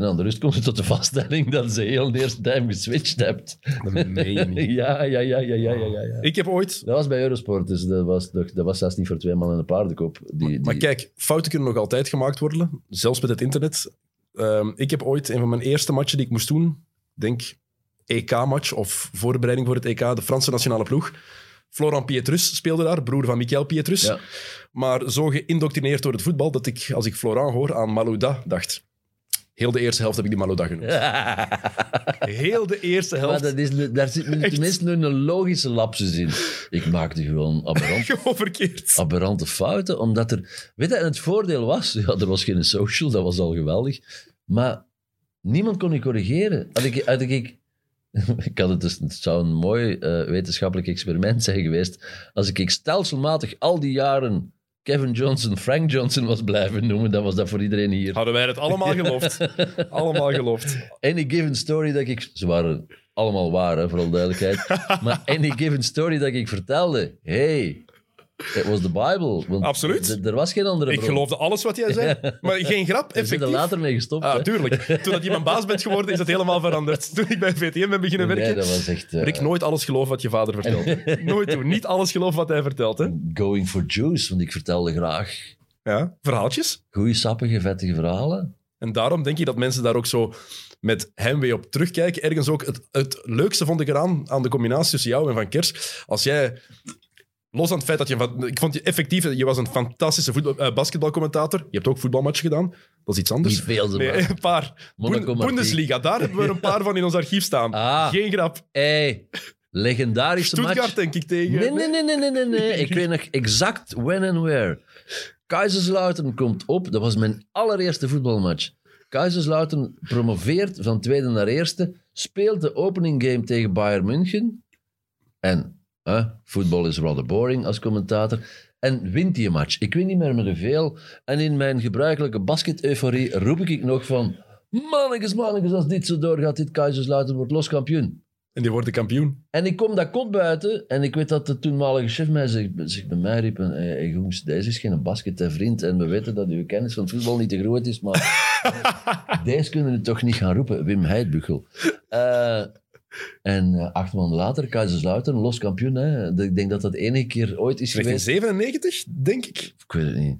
En aan de rust komt het tot de vaststelling dat ze heel de eerste time geswitcht hebt. Dat meen je niet. Ja, ja, ja, ja, ja, ja, ja. Ik heb ooit... Dat was bij Eurosport, dus dat was, dat was zelfs niet voor twee man en een paardenkop. Die, die, Maar kijk, fouten kunnen nog altijd gemaakt worden. Zelfs met het internet. Ehm, ik heb ooit een van mijn eerste matchen die ik moest doen, denk EK-match of voorbereiding voor het EK, de Franse nationale ploeg. Florent Pietrus speelde daar, broer van Michael Pietrus. Ja. Maar zo geïndoctrineerd door het voetbal dat ik, als ik Florent hoor, aan Malouda dacht. Heel de eerste helft heb ik die Malouda genoemd. Heel de eerste maar helft. dat is, daar zit nu tenminste nu een logische lapsus in. Ik maakte gewoon aberrant, Gewoon verkeerd. aberrante fouten, omdat er... Weet je, en het voordeel was, ja, er was geen social, dat was al geweldig, maar niemand kon je corrigeren. Had ik, had ik, ik had het, dus, het zou een mooi eh, wetenschappelijk experiment zijn geweest, als ik, ik stelselmatig al die jaren Kevin Johnson Frank Johnson was blijven noemen, dan was dat voor iedereen hier. Hadden wij het allemaal geloofd. allemaal geloofd. Any given story dat ik... Ze waren allemaal waar, hè, voor alle duidelijkheid. maar any given story dat ik vertelde, hey, it was the Bible. Want Absoluut. Er was geen andere Ik bron. geloofde alles wat jij zei. Maar geen grap, We zijn er effectief. later mee gestopt. Ah, hè. tuurlijk. Toen dat je mijn baas bent geworden, is dat helemaal veranderd. Toen ik bij VTM ben beginnen Nee, werken. dat was echt... Rick, nooit alles geloven wat je vader vertelt. nooit doen. Niet alles geloven wat hij vertelt. Hè? Going for juice, want ik vertelde graag Ja, verhaaltjes. goede, sappige, vettige verhalen. En daarom denk ik dat mensen daar ook zo met heimwee op terugkijken. Ergens ook het, het leukste vond ik eraan, aan de combinatie tussen jou en Van Kers. Als jij, los van het feit dat je... Ik vond je effectief, je was een fantastische voetbal, eh, basketbalcommentator. Je hebt ook voetbalmatchen gedaan. Dat is iets anders. Niet veel, ze Nee, maar. een paar. Monaco. Bundesliga, daar hebben we er een paar van in ons archief staan. Ah. Geen grap. Hey, legendarische Stuttgart match. denk ik tegen. Nee, nee, nee, nee, nee, nee, nee. Ik weet nog exact when and where. Kaiserslautern komt op. Dat was mijn allereerste voetbalmatch. Kaiserslautern promoveert van tweede naar eerste. Speelt de opening game tegen Bayern München. En voetbal is rather boring als commentator. En wint die match. Ik weet niet meer met hoeveel. En in mijn gebruikelijke basket-euforie roep ik nog van... Mannetjes, mannetjes, als dit zo doorgaat, dit Kaiserslautern wordt los kampioen. En die worden kampioen. En ik kom dat kot buiten en ik weet dat de toenmalige chef mij zich, zich bij mij riep en, hey, hey, jongens, deze is geen basket, hè, vriend. En we weten dat uw kennis van het voetbal niet te groot is, maar deze kunnen we toch niet gaan roepen. Wim Heidbuchel. Eh, en eh, acht maanden later, Kaiserslautern, los kampioen. Hè. De- Ik denk dat dat de enige keer ooit is geweest. 1997, denk ik. Ik weet het niet.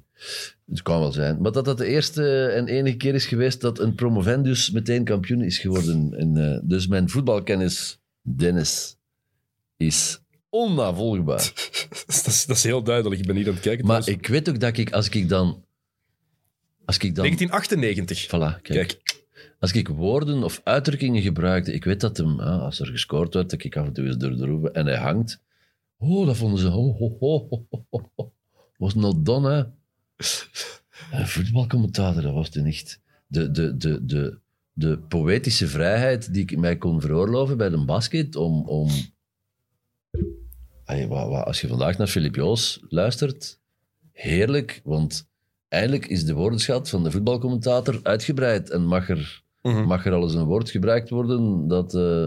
Het kan wel zijn. Maar dat dat de eerste en enige keer is geweest dat een promovendus meteen kampioen is geworden. En, eh, dus mijn voetbalkennis, Dennis, is onnavolgbaar. Dat is, dat is heel duidelijk. Ik ben hier aan het kijken. maar trouwens. ik weet ook dat ik, als ik dan... Als ik dan... 1998. Voilà, kijk. Kijk. Als ik woorden of uitdrukkingen gebruikte, ik weet dat hem, ah, als er gescoord werd, dat ik af en toe eens door de roepen en hij hangt. Oh, dat vonden ze. Oh, oh. Was not done, hè? Een voetbalcommentator, dat was het niet. De, de, de, de, de poëtische vrijheid die ik mij kon veroorloven bij de basket om. om als je vandaag naar Filip Joos luistert, heerlijk, want eindelijk is de woordenschat van de voetbalcommentator uitgebreid en mag er, Mhm. mag er al eens een woord gebruikt worden dat, eh,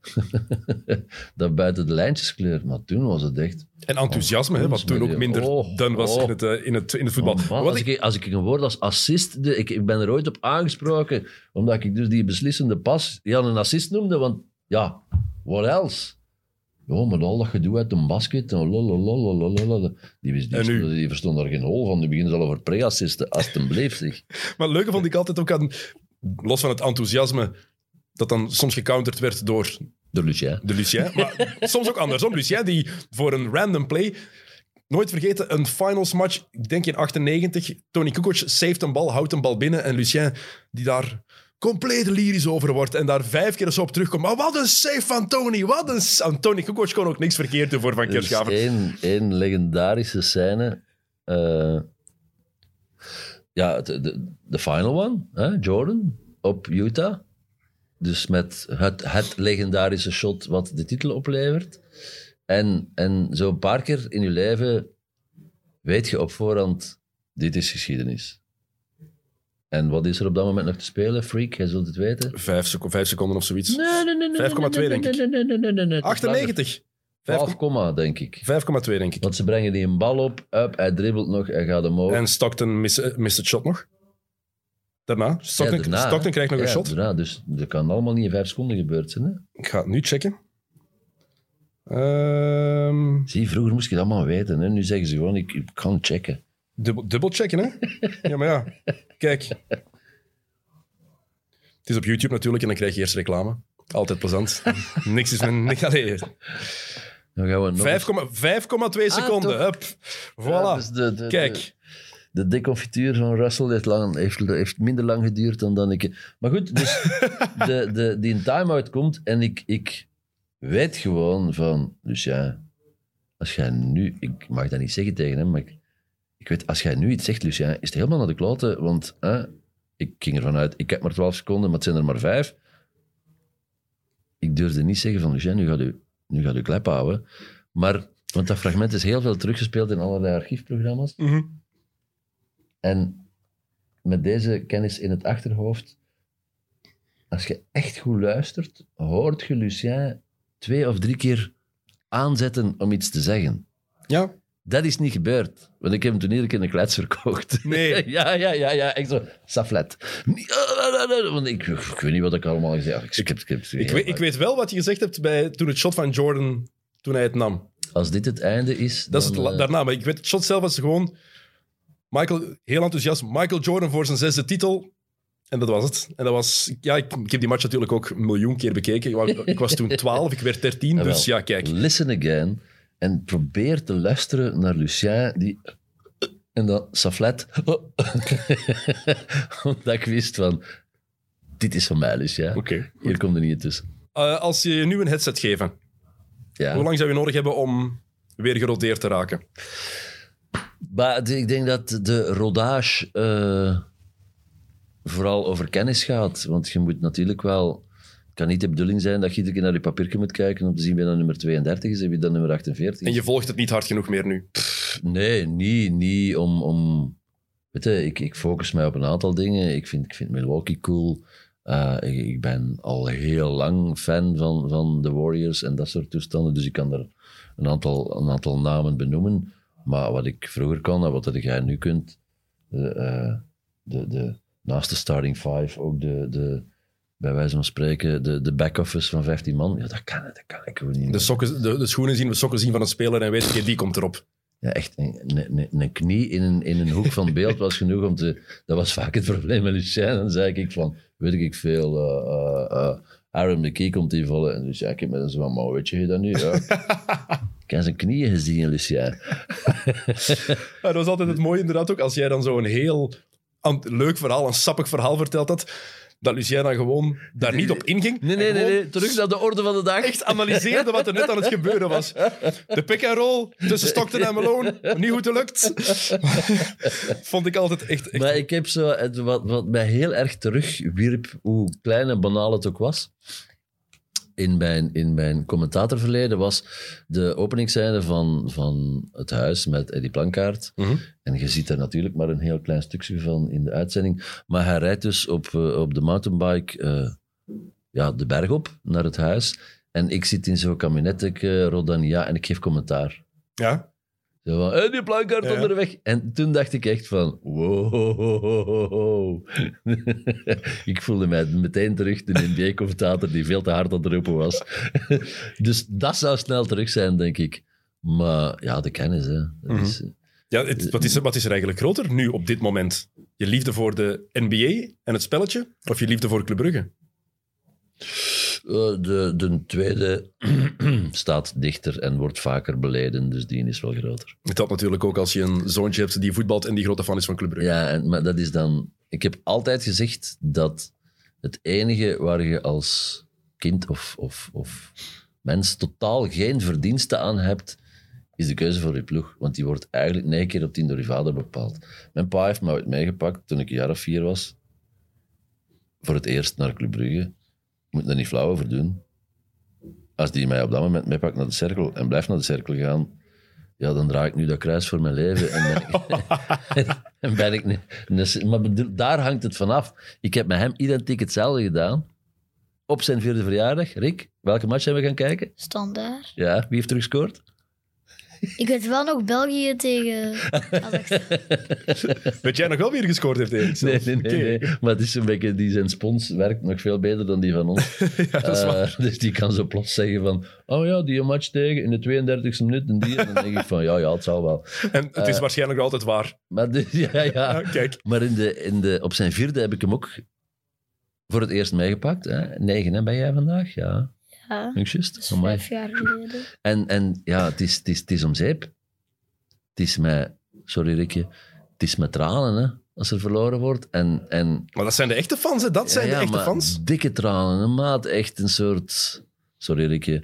dat buiten de lijntjes kleurt. Maar toen was het echt... En enthousiasme, hè, wat toen ook minder Oh, was oh. in, het, eh, in, het, in het voetbal. Oh, man, als, ik, ik, als ik een woord als assist... De, ik, ik ben er ooit op aangesproken, omdat ik dus die beslissende pas ja, een assist noemde, want ja, what else? Ja, met al dat gedoe uit een basket, en lolololololol. die, die, En nu? die verstond daar geen hol van. Die beginnen ze al over pre-assisten, zeg. maar het leuke vond ik altijd ook aan, los van het enthousiasme, dat dan soms gecounterd werd door Door Lucien. de Lucien. Maar soms ook andersom. Lucien die voor een random play... Nooit vergeten, een finals match, ik denk in 98. Tony Kukoc saved een bal, houdt een bal binnen. En Lucien die daar compleet lyrisch over wordt. En daar vijf keer zo op terugkomt. Maar wat een save van Tony. Wat een... En Tony Kukoc kon ook niks verkeerd doen voor Van Er is één, één legendarische scène. eh, ja, de, de, final one, hè, Jordan, op Utah. Dus met het, het legendarische shot wat de titel oplevert. En, en zo een paar keer in je leven weet je op voorhand, dit is geschiedenis. En wat is er op dat moment nog te spelen? Freak, jij zult het weten. Vijf, seco- vijf seconden of zoiets. Nee, nee, nee, nee, 5,2 nee, denk ik. nee, nee, nee, nee, nee, nee, het is langer. 98. 12 komma, denk ik. 5,2 denk ik. Want ze brengen die een bal op, up, hij dribbelt nog, hij gaat omhoog. En Stockton mist, eh, mist het shot nog. Daarna. Stockton, Ja, daarna, Stockton krijgt nog ja, een shot. daarna, dus dat kan allemaal niet in vijf seconden gebeurd zijn. Hè? Ik ga het nu checken. Ehm Zie, vroeger moest je dat allemaal weten. Hè? Nu zeggen ze gewoon, ik, ik kan checken. dubbel, dubbel checken, hè? ja, maar ja. Kijk. Het is op YouTube natuurlijk en dan krijg je eerst reclame. Altijd plezant. Niks is mijn... Allee, 5,2 Dan gaan we nog eens- seconden. Hup. Voilà. Ja, dus de, de, Kijk. De, de deconfituur van Russell heeft, lang, heeft, heeft minder lang geduurd dan, dan ik... Maar goed, dus de, de, die een time-out komt en ik, ik weet gewoon van... Dus ja, als jij nu... Ik mag dat niet zeggen tegen hem, maar ik, ik weet, als jij nu iets zegt, Lucien, is het helemaal naar de kloten, want hè, ik ging ervan uit, ik heb maar 12 seconden, maar het zijn er maar vijf. Ik durfde niet zeggen van, Lucien, nu gaat u, nu gaat u klep houden. Maar Want dat fragment is heel veel teruggespeeld in allerlei archiefprogramma's. Mhm. En met deze kennis in het achterhoofd, als je echt goed luistert, hoort je Lucien twee of drie keer aanzetten om iets te zeggen. Ja, Dat is niet gebeurd. Want ik heb hem toen iedere keer een klets verkocht. Nee. ja, ja, ja, ja. Echt zo, saflet. Want ik, ik weet niet wat ik allemaal gezegd heb. Ik, ik, ik, ik, weet, ik weet wel wat je gezegd hebt bij, toen het shot van Jordan, toen hij het nam. Als dit het einde is, Dat is het eh, daarna, maar ik weet het shot zelf was gewoon... Michael, heel enthousiast, Michael Jordan voor zijn zesde titel. En dat was het. En dat was... Ja, ik, ik heb die match natuurlijk ook een miljoen keer bekeken. Ik wa- Ik was toen 12, ik werd 13, Jawel. dus ja, kijk. Listen again. En probeer te luisteren naar Lucien, die... En dan Saflet. Omdat ik wist van... Dit is van mij, Lucien. Oké. Hier komt er niet tussen. Eh, als je je nu een headset geven, Ja. hoe lang zou je nodig hebben om weer geroteerd te raken? Maar ik denk dat de rodage eh, vooral over kennis gaat. Want je moet natuurlijk wel... Kan niet de bedoeling zijn dat je iedere keer naar je papiertje moet kijken om te zien wie dan nummer 32 is en wie dan nummer 48 is. En je volgt het niet hard genoeg meer nu. Nee, niet, niet om... om weet je, ik, ik focus mij op een aantal dingen. Ik vind, ik vind Milwaukee cool. Eh, ik, ik ben al heel lang fan van, van de Warriors en dat soort toestanden. Dus ik kan er een aantal, een aantal namen benoemen. Maar wat ik vroeger kon en wat dat jij nu kunt... De, eh, de, de, naast de starting five ook de... de bij wijze van spreken, de, de back-office van 15 man. Ja, dat kan, dat kan ik gewoon niet. De, sokken, de, de schoenen zien, de sokken zien van een speler en weet je, die komt erop. Ja, echt, een, een, een- knie in een, in een hoek van beeld was genoeg om te... Dat was vaak het probleem met Lucien. Dan zei ik van, weet ik veel, eh, Aaron McKee komt invallen. En Lucien kijkt met een zo van, maar weet je dat nu? Ja. ik heb zijn knieën gezien, Lucien. Ja, dat was altijd het mooie inderdaad ook, als jij dan zo'n heel leuk verhaal, een sappig verhaal verteld had, dat Lucien dan gewoon daar niet op inging. Nee, nee, nee. Terug naar de orde van de dag. Echt analyseerde wat er net aan het gebeuren was. De pick and roll tussen Stockton en Malone, niet goed gelukt. Vond ik altijd echt... echt Maar ik heb zo, wat, wat mij heel erg terugwierp, hoe klein en banaal het ook was, in mijn, in mijn commentatorverleden, was de openingsscène van, van Het Huis met Eddie Plankaart. Mhm. En je ziet er natuurlijk maar een heel klein stukje van in de uitzending. Maar hij rijdt dus op, eh, op de mountainbike eh, ja, de berg op naar het huis. En ik zit in zo'n kabinetje, Rodania, en ik geef commentaar. Ja, Zo van, hey, die plankaart Ja. onderweg. En toen dacht ik echt van, wow. ik voelde mij meteen terug de NBA-commentator die veel te hard aan het roepen was. dus dat zou snel terug zijn, denk ik. Maar ja, de kennis, hè. Dat Mhm. is, eh, ja het- wat, is, er- wat is er eigenlijk groter nu op dit moment? Je liefde voor de NBA en het spelletje? Of je liefde voor Club Brugge? Eh, de, de tweede staat dichter en wordt vaker beleden, dus die is wel groter. Helpt natuurlijk ook als je een zoontje hebt die voetbalt en die grote fan is van Club Brugge. Ja, en, maar dat is dan... Ik heb altijd gezegd dat het enige waar je als kind of, of, of mens totaal geen verdienste aan hebt, is de keuze voor je ploeg. Want die wordt eigenlijk negen keer op tien door je vader bepaald. Mijn pa heeft me ooit meegepakt toen ik een jaar of vier was. Voor het eerst naar Club Brugge. Ik moet er niet flauw over doen. Als die mij op dat moment meepakt naar de cirkel en blijft naar de cirkel gaan, ja, dan draai ik nu dat kruis voor mijn leven. En ben ik, en ben ik niet, maar bedoel, daar hangt het vanaf. Ik heb met hem identiek hetzelfde gedaan. Op zijn vierde verjaardag. Rick, welke match zijn we gaan kijken? Standaard. Ja, wie heeft er gescoord? Ik weet wel nog België tegen. Weet jij nog wel wie er gescoord heeft, Erik? Nee, nee, nee. Maar het is een beetje, die zijn spons werkt nog veel beter dan die van ons. Ja, dat is waar. Eh, dus die kan zo plots zeggen van, oh ja, die een match tegen in de 32e minuut en die. En dan denk ik van, ja, ja, het zal wel. En het is waarschijnlijk nog altijd waar. Maar, de, ja, ja. Ja, kijk. maar in de, in de, op zijn vierde heb ik hem ook voor het eerst meegepakt. Hè? Negen, hè, ben jij vandaag? Ja, Ja, juist. is Amai. vijf jaar geleden. En, en ja, het is, het, is, het is om zeep. Het is met, sorry Rikje, het is met tranen hè, als er verloren wordt. En, en, Maar dat zijn de echte fans, hè? Dat zijn ja, de echte maar fans. Dikke tranen, een maat, echt een soort... Sorry Rikje.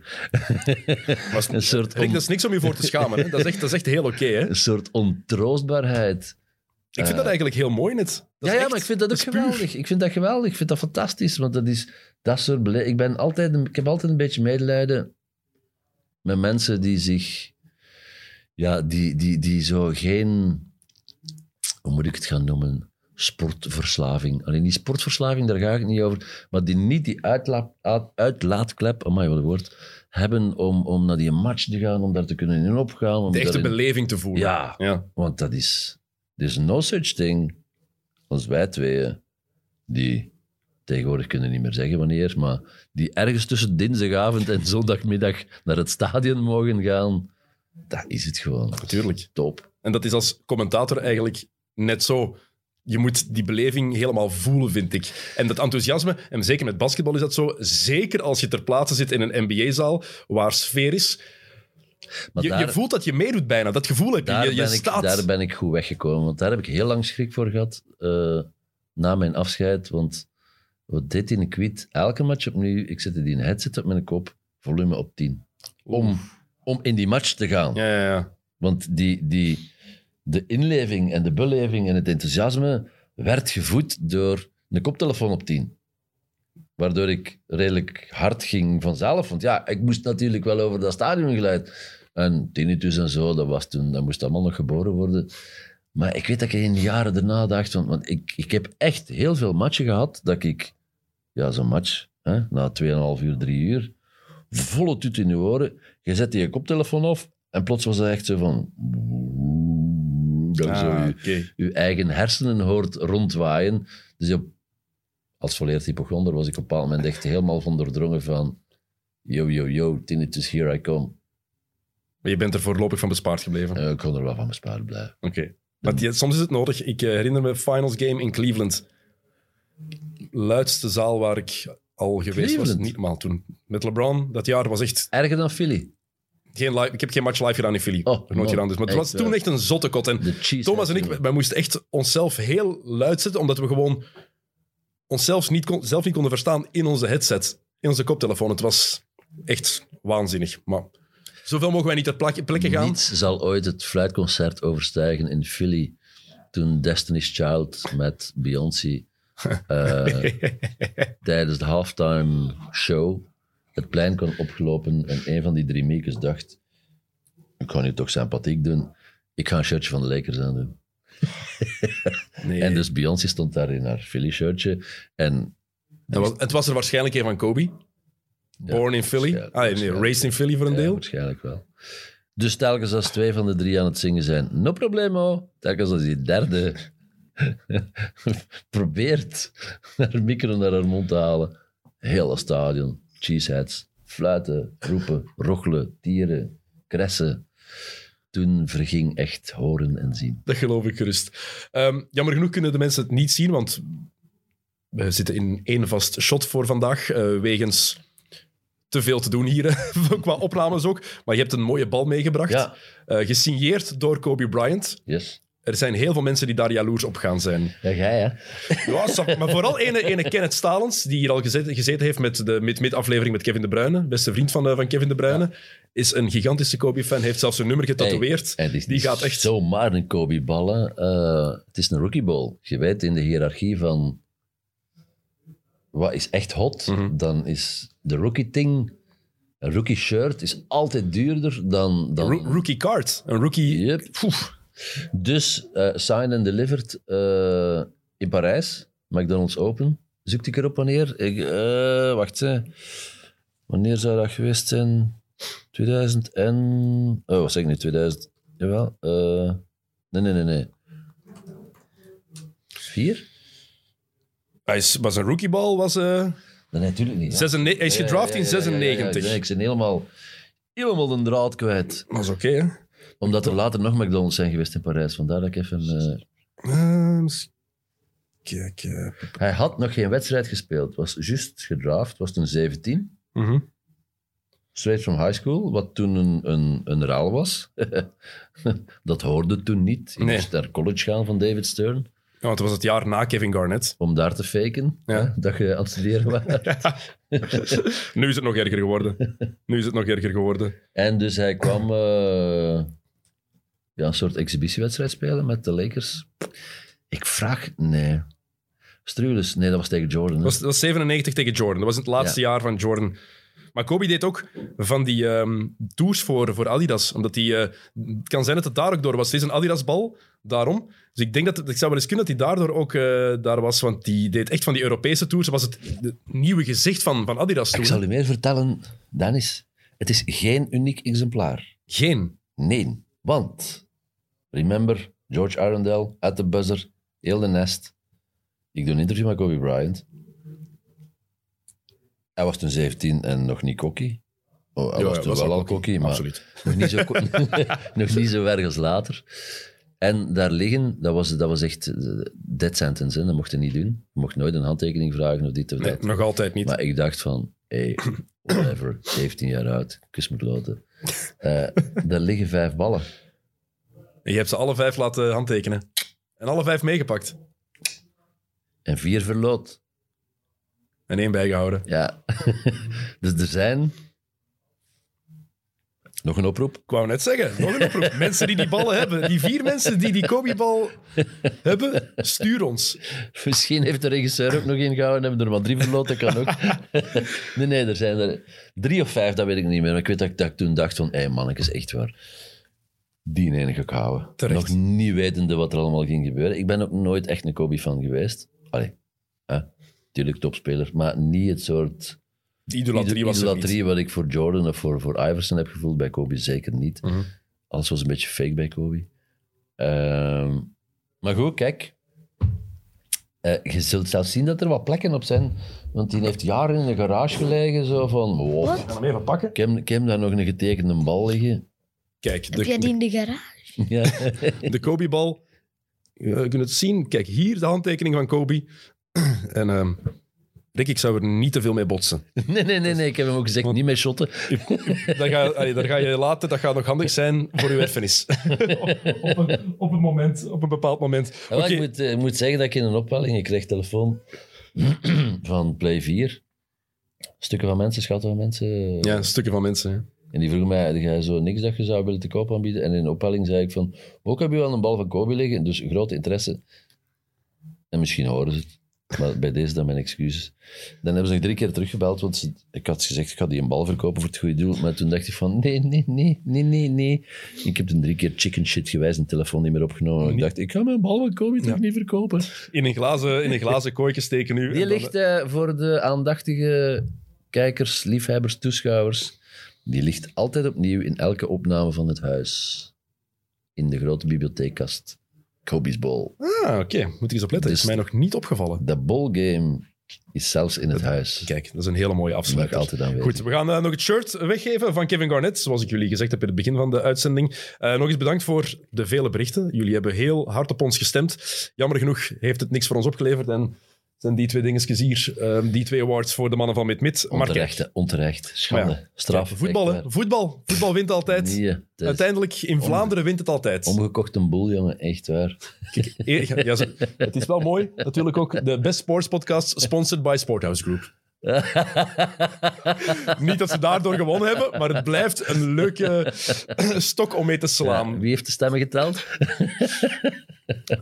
Een soort, Rick, dat is niks om je voor te schamen. Hè? Dat, is echt, dat is echt heel oké. hè? een soort ontroostbaarheid. ik vind dat eigenlijk heel mooi net. Dat ja, ja, echt- maar ik vind dat ook geweldig. Ik vind dat geweldig. Ik vind dat fantastisch, want dat is dat soort bele- Ik ben altijd, een- ik heb altijd een beetje medelijden met mensen die zich Ja, die, die, die zo geen... Hoe moet ik het gaan noemen? Sportverslaving. Alleen die sportverslaving, daar ga ik niet over. Maar die niet die uitlaat, uit- uitlaatklep, amai, wat een woord, hebben om, om naar die match te gaan, om daar te kunnen in opgaan. Om De echte daarin- beleving te voelen. Ja. ja. Want dat is... Er is no such thing als wij tweeën, die tegenwoordig kunnen niet meer zeggen wanneer, maar die ergens tussen dinsdagavond en zondagmiddag naar het stadion mogen gaan. Dat is het gewoon. Natuurlijk. Top. En dat is als commentator eigenlijk net zo. Je moet die beleving helemaal voelen, vind ik. En dat enthousiasme, en zeker met basketbal is dat zo, zeker als je ter plaatse zit in een NBA-zaal waar sfeer is, Maar je, daar, je voelt dat je meedoet bijna. Dat gevoel heb je. daar, Je, je ben ik, staat... daar ben ik goed weggekomen. Want daar heb ik heel lang schrik voor gehad eh, na mijn afscheid. Want wat deed die in kwiet? Elke match opnieuw, ik zette die een headset op mijn kop, volume op 10. Om, om in die match te gaan. Ja, ja, ja. Want die, die, de inleving en de beleving en het enthousiasme werd gevoed door een koptelefoon op 10. Waardoor ik redelijk hard ging vanzelf. Want ja, ik moest natuurlijk wel over dat stadiongeluid. En tinnitus en zo, dat, was toen, dat moest allemaal nog geboren worden. Maar ik weet dat ik in de jaren daarna dacht... Want, want ik, ik heb echt heel veel matchen gehad dat ik... Ja, zo'n match, hè, na 2,5 uur, 3 uur... Volle tut in je oren. Je zet je koptelefoon af en plots was het echt zo van... Dat je zo Ah, je, je eigen hersenen hoort rondwaaien. Dus op, als volleerd hypochonder was ik op een bepaald moment echt helemaal van doordrongen van... Yo, yo, yo, tinnitus, here I come. Maar je bent er voorlopig van bespaard gebleven. Eh, ik kon er wel van bespaard blijven. Oké. Maar die- soms is het nodig. Ik eh, herinner me Finals Game in Cleveland. Luidste zaal waar ik al geweest was. Niet normaal toen. Met LeBron, dat jaar was echt... Erger dan Philly. Geen live, ik heb geen match live gedaan in Philly. Oh, nooit gedaan. Dus, maar het was toen echt een zotte kot. En. Thomas en ik, wij moesten echt onszelf heel luid zetten, omdat we gewoon onszelf niet, kon, zelf niet konden verstaan in onze headset, in onze koptelefoon. Het was echt waanzinnig. Maar zoveel mogen wij niet ter plek- plekke gaan. Niets zal ooit het fluitconcert overstijgen in Philly. Toen Destiny's Child met Beyoncé eh, tijdens de halftime show het plein kwam opgelopen en een van die drie miekes dacht ik ga nu toch sympathiek doen. Ik ga een shirtje van de Lakers aan doen. Nee. En dus Beyoncé stond daar in haar Philly shirtje. En Het was, het was er waarschijnlijk een van Kobe. Born in Philly. Ah, nee, raised in Philly voor een ja, deel. waarschijnlijk wel. Dus telkens als twee van de drie aan het zingen zijn, no problemo. Telkens als die derde probeert haar micro naar haar mond te halen. Hele stadion, cheeseheads, fluiten, roepen, rochelen, tieren, kressen. Toen verging echt horen en zien. Dat geloof ik gerust. Ehm, jammer genoeg kunnen de mensen het niet zien, want we zitten in één vast shot voor vandaag, eh, wegens te veel te doen hier, qua opnames ook. Maar je hebt een mooie bal meegebracht, Ja, eh, gesigneerd door Kobe Bryant. yes. Er zijn heel veel mensen die daar jaloers op gaan zijn. Ja, jij hè? Ja, sap- maar vooral ene, ene Kenneth Stalens, die hier al gezeten, gezeten heeft met de mid-mid-aflevering met Kevin De Bruyne, beste vriend van, eh, van Kevin De Bruyne, is een gigantische Kobe-fan, heeft zelfs zijn nummer getatoeëerd. Die gaat echt... zomaar een Kobe ballen. Eh, het is een rookie ball. Je weet in de hiërarchie van wat is echt hot, Mhm. dan is de rookie thing, een rookie shirt is altijd duurder dan... dan Ro- rookie card. Een rookie... Yep. Dus eh signed and delivered eh, in Parijs, McDonald's Open. Zoek ik erop wanneer? Ik, eh, wacht, hè. wanneer zou dat geweest zijn? 2000 en... Oh, wat zeg ik nu? 2000? Jawel. nee, nee, nee, nee. Vier? Hij is, was een rookiebal, was... eh Nee, natuurlijk niet. ja. 96 hij is Ja, gedraft ja, in ja, ja, ja, ja. 96. Nee, ik ben helemaal, helemaal de draad kwijt. Dat is oké, hè? Omdat er later nog McDonald's zijn geweest in Parijs. Vandaar dat ik even... eens Kijk. Hij had nog geen wedstrijd gespeeld. Was juist gedraft, was toen 17. mhm. Straight from high school, wat toen een, een, een raal was. dat hoorde toen niet. Je Nee. moest naar college gaan van David Stern, Ja, want het was het jaar na Kevin Garnett. om daar te faken, Ja. hè, dat je aan het studeren was. nu is het nog erger geworden. Nu is het nog erger geworden. en dus hij kwam eh, ja, een soort exhibitiewedstrijd spelen met de Lakers. Ik vraag, nee. Strules, nee, dat was tegen Jordan. Dat was, dat was 97 tegen Jordan. Dat was het laatste jaar van Jordan. Maar Kobe deed ook van die ehm, tours voor, voor Adidas. Omdat die, eh, het kan zijn dat het daar ook door was. Het is een Adidas-bal, daarom. Dus ik denk dat het, ik zou wel eens kunnen dat hij daardoor ook eh, daar was. Want die deed echt van die Europese tours. was het, het nieuwe gezicht van, van Adidas toen. Ik zal u meer vertellen, Dennis. Het is geen uniek exemplaar. Geen. Nee, want... Remember, George Arundel, at the buzzer, heel de nest. Ik doe een interview met Kobe Bryant. Hij was toen 17 en nog niet cocky. Oh, hij Ja, was toen was wel al cocky, maar nog niet, zo, nog niet zo erg als later. En daar liggen, dat was, dat was echt eh, dead sentence. Hè. Dat mocht je niet doen. Je mocht nooit een handtekening vragen of dit of Nee, dat. nog altijd niet. Maar ik dacht van, hey, whatever, 17 jaar oud, kus me kloten. Eh, daar liggen vijf ballen. En je hebt ze alle vijf laten handtekenen. En alle vijf meegepakt. En vier verloot. En één bijgehouden. Ja. dus er zijn... Nog een oproep? Ik wou net zeggen, nog een oproep. mensen die die ballen hebben, die vier mensen die die Kobe-bal hebben, stuur ons. Misschien heeft de regisseur ook nog ingehouden en hebben er maar drie verloten, kan ook. nee, nee, er zijn er drie of vijf, dat weet ik niet meer. Maar ik weet dat ik, dat ik toen dacht van, hé hey, mannetjes, echt waar. Die ene ga ik houden. Terecht. Nog niet wetende wat er allemaal ging gebeuren. Ik ben ook nooit echt een Kobe-fan geweest. Allee, hè, tuurlijk topspeler, maar niet het soort idolatrie was idolatrie wat ik voor Jordan of voor, voor Iverson heb gevoeld. Bij Kobe zeker niet. Mhm. Alles was een beetje fake bij Kobe. Ehm, maar goed, kijk. Eh, je zult zelfs zien dat er wat plekken op zijn. Want die heeft jaren in een garage gelegen. Zo van, wow, Wat? Ik ga hem even pakken. ik, heb, ik heb daar nog een getekende bal liggen. Kijk, Heb jij de, die in de garage? Ja. de, de Kobe-bal. Je kunt het zien. Kijk, hier de handtekening van Kobe. En ehm, Rick, ik zou er niet te veel mee botsen. Nee, nee, nee, nee, ik heb hem ook gezegd, niet meer shotten. Daar ga, allee, daar ga je later, dat gaat nog handig zijn voor uw erfenis. op, een, op, een moment, op een bepaald moment. Ja, ik, moet, eh, ik moet zeggen dat ik in een opwelling, ik kreeg telefoon van Play 4. Stukken van mensen, schatten van mensen. Ja, stukken van mensen. hè. En die vroeg mij, heb jij zo niks dat je zou willen te koop aanbieden? En in de opwelling zei ik van, ook heb je wel een bal van Kobe liggen, dus grote interesse. En misschien horen ze het. Maar bij deze dan mijn excuses. Dan hebben ze nog drie keer teruggebeld, want ze- ik had gezegd, ik ga die een bal verkopen voor het goede doel. Maar toen dacht ik van, nee, nee, nee, nee, nee, nee. Ik heb toen drie keer chicken shit gewijs telefoon niet meer opgenomen. Ik dacht, ik ga mijn bal van Kobe toch Ja. niet verkopen. In een glazen, in een glazen kooitje steken nu. Die ligt eh, voor de aandachtige kijkers, liefhebbers, toeschouwers. Die ligt altijd opnieuw in elke opname van het huis. In de grote bibliotheekkast. Kobe's Ball. Ah, oké. Moet ik eens opletten. Dus- is mij nog niet opgevallen. De ballgame is zelfs in het huis. Kijk, dat is een hele mooie afsluiter. altijd aanwezig. Goed, we gaan eh, nog het shirt weggeven van Kevin Garnett, zoals ik jullie gezegd heb in het begin van de uitzending. Eh, nog eens bedankt voor de vele berichten. Jullie hebben heel hard op ons gestemd. Jammer genoeg heeft het niks voor ons opgeleverd en zijn die twee dingetjes hier, eh, die twee awards voor de mannen van Mid-Mid. Kijk, Onterecht, onterecht. Schande. Ja, Straf. kijk, voetbal, voetbal. Voetbal wint altijd. Nee, Uiteindelijk, in Vlaanderen wint het altijd. Omgekocht een boel, jongen. Echt waar. Ja, ja, het is wel mooi. Natuurlijk ook de Best Sports Podcast, sponsored by Sporthouse Group. Niet dat ze daardoor gewonnen hebben, maar het blijft een leuke stok om mee te slaan. Ja, wie heeft de stemmen geteld?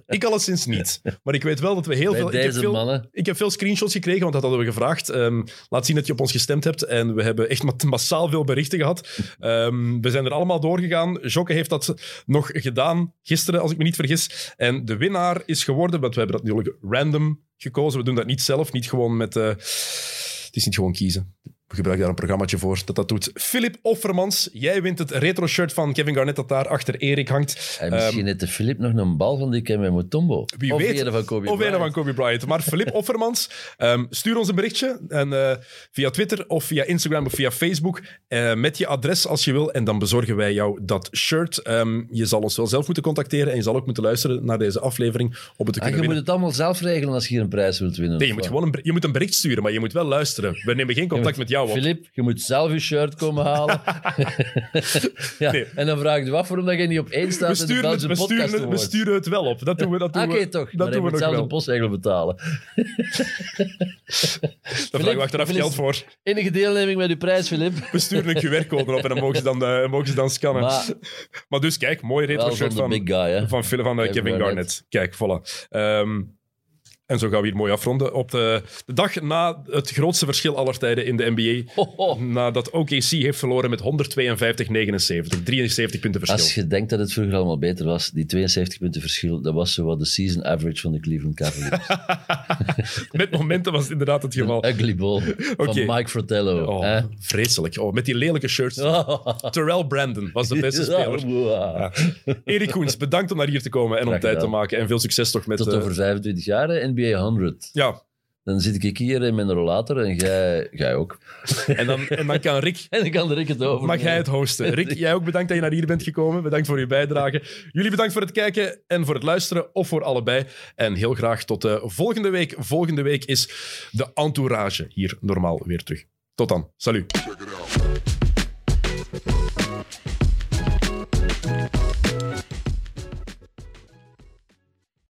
Ik alleszins niet. Maar ik weet wel dat we heel Bij veel... Ik heb veel, mannen. ik heb veel screenshots gekregen, want dat hadden we gevraagd. Ehm, laat zien dat je op ons gestemd hebt. En we hebben echt ma- massaal veel berichten gehad. Ehm, we zijn er allemaal doorgegaan. Jokke heeft dat nog gedaan gisteren, als ik me niet vergis. En de winnaar is geworden, want we hebben dat natuurlijk random gekozen. We doen dat niet zelf, niet gewoon met... eh, het is niet gewoon kiezen. We gebruiken daar een programmaatje voor dat dat doet. Philip Offermans, jij wint het retro shirt van Kevin Garnett dat daar achter Erik hangt. En misschien heeft de Filip nog een bal van die met Mutombo. Ehm, Wie of weet. van Kobe Of van Kobe Bryant. Maar Filip Offermans, ehm, stuur ons een berichtje. En, eh, via Twitter of via Instagram of via Facebook. eh, met je adres als je wil. En dan bezorgen wij jou dat shirt. Ehm, je zal ons wel zelf moeten contacteren. En je zal ook moeten luisteren naar deze aflevering. Om het te Ah, kunnen je moet het allemaal zelf regelen als je hier een prijs wilt winnen. Nee, je moet gewoon een, je moet een bericht sturen. Maar je moet wel luisteren. We nemen geen contact met jou op. Filip, je moet zelf je shirt komen halen. ja. Nee. En dan vraag je af waarom dat je niet op één staat We in de sturen, het, we, sturen, het- we sturen het wel op. Dat doen we, dat doen Ah, Oké, we, toch. Dat maar doen we nog zelf wel. de postzegel betalen. Daar vragen we achteraf Philip- geld voor. Enige deelneming met uw prijs, Filip. We sturen een QR-code op en dan mogen ze dan, eh, mogen ze dan scannen. Maar, Maar dus kijk, mooi retro shirt van, van, van eh, Kevin Garnett. Garnett. Kijk, voilà. Ehm, En zo gaan we hier mooi afronden. Op de, de dag na het grootste verschil aller tijden in de NBA. Nadat OKC heeft verloren met 152-79. 73 punten verschil. Als je denkt dat het vroeger allemaal beter was, die 72 punten verschil, dat was zo wat de season average van de Cleveland Cavaliers. Met momenten was het inderdaad het geval. Een ugly ball van Mike Fratello. Oh, hè? vreselijk. Oh, met die lelijke shirts. Terrell Brandon was de beste speler. Ja. Erik Koens, bedankt om naar hier te komen en om tijd te maken. En veel succes toch met... Tot eh, over 25 jaar, NBA 100. ja, Dan zit ik hier in mijn rollator en jij, jij ook. en dan, en dan kan Rick En dan kan Rick het over. Mag jij het hosten? Rick, jij ook bedankt dat je naar hier bent gekomen. Bedankt voor je bijdrage. Jullie bedankt voor het kijken en voor het luisteren, of voor allebei. En heel graag tot de volgende week. Volgende week is de entourage hier normaal weer terug. Tot dan. Salut.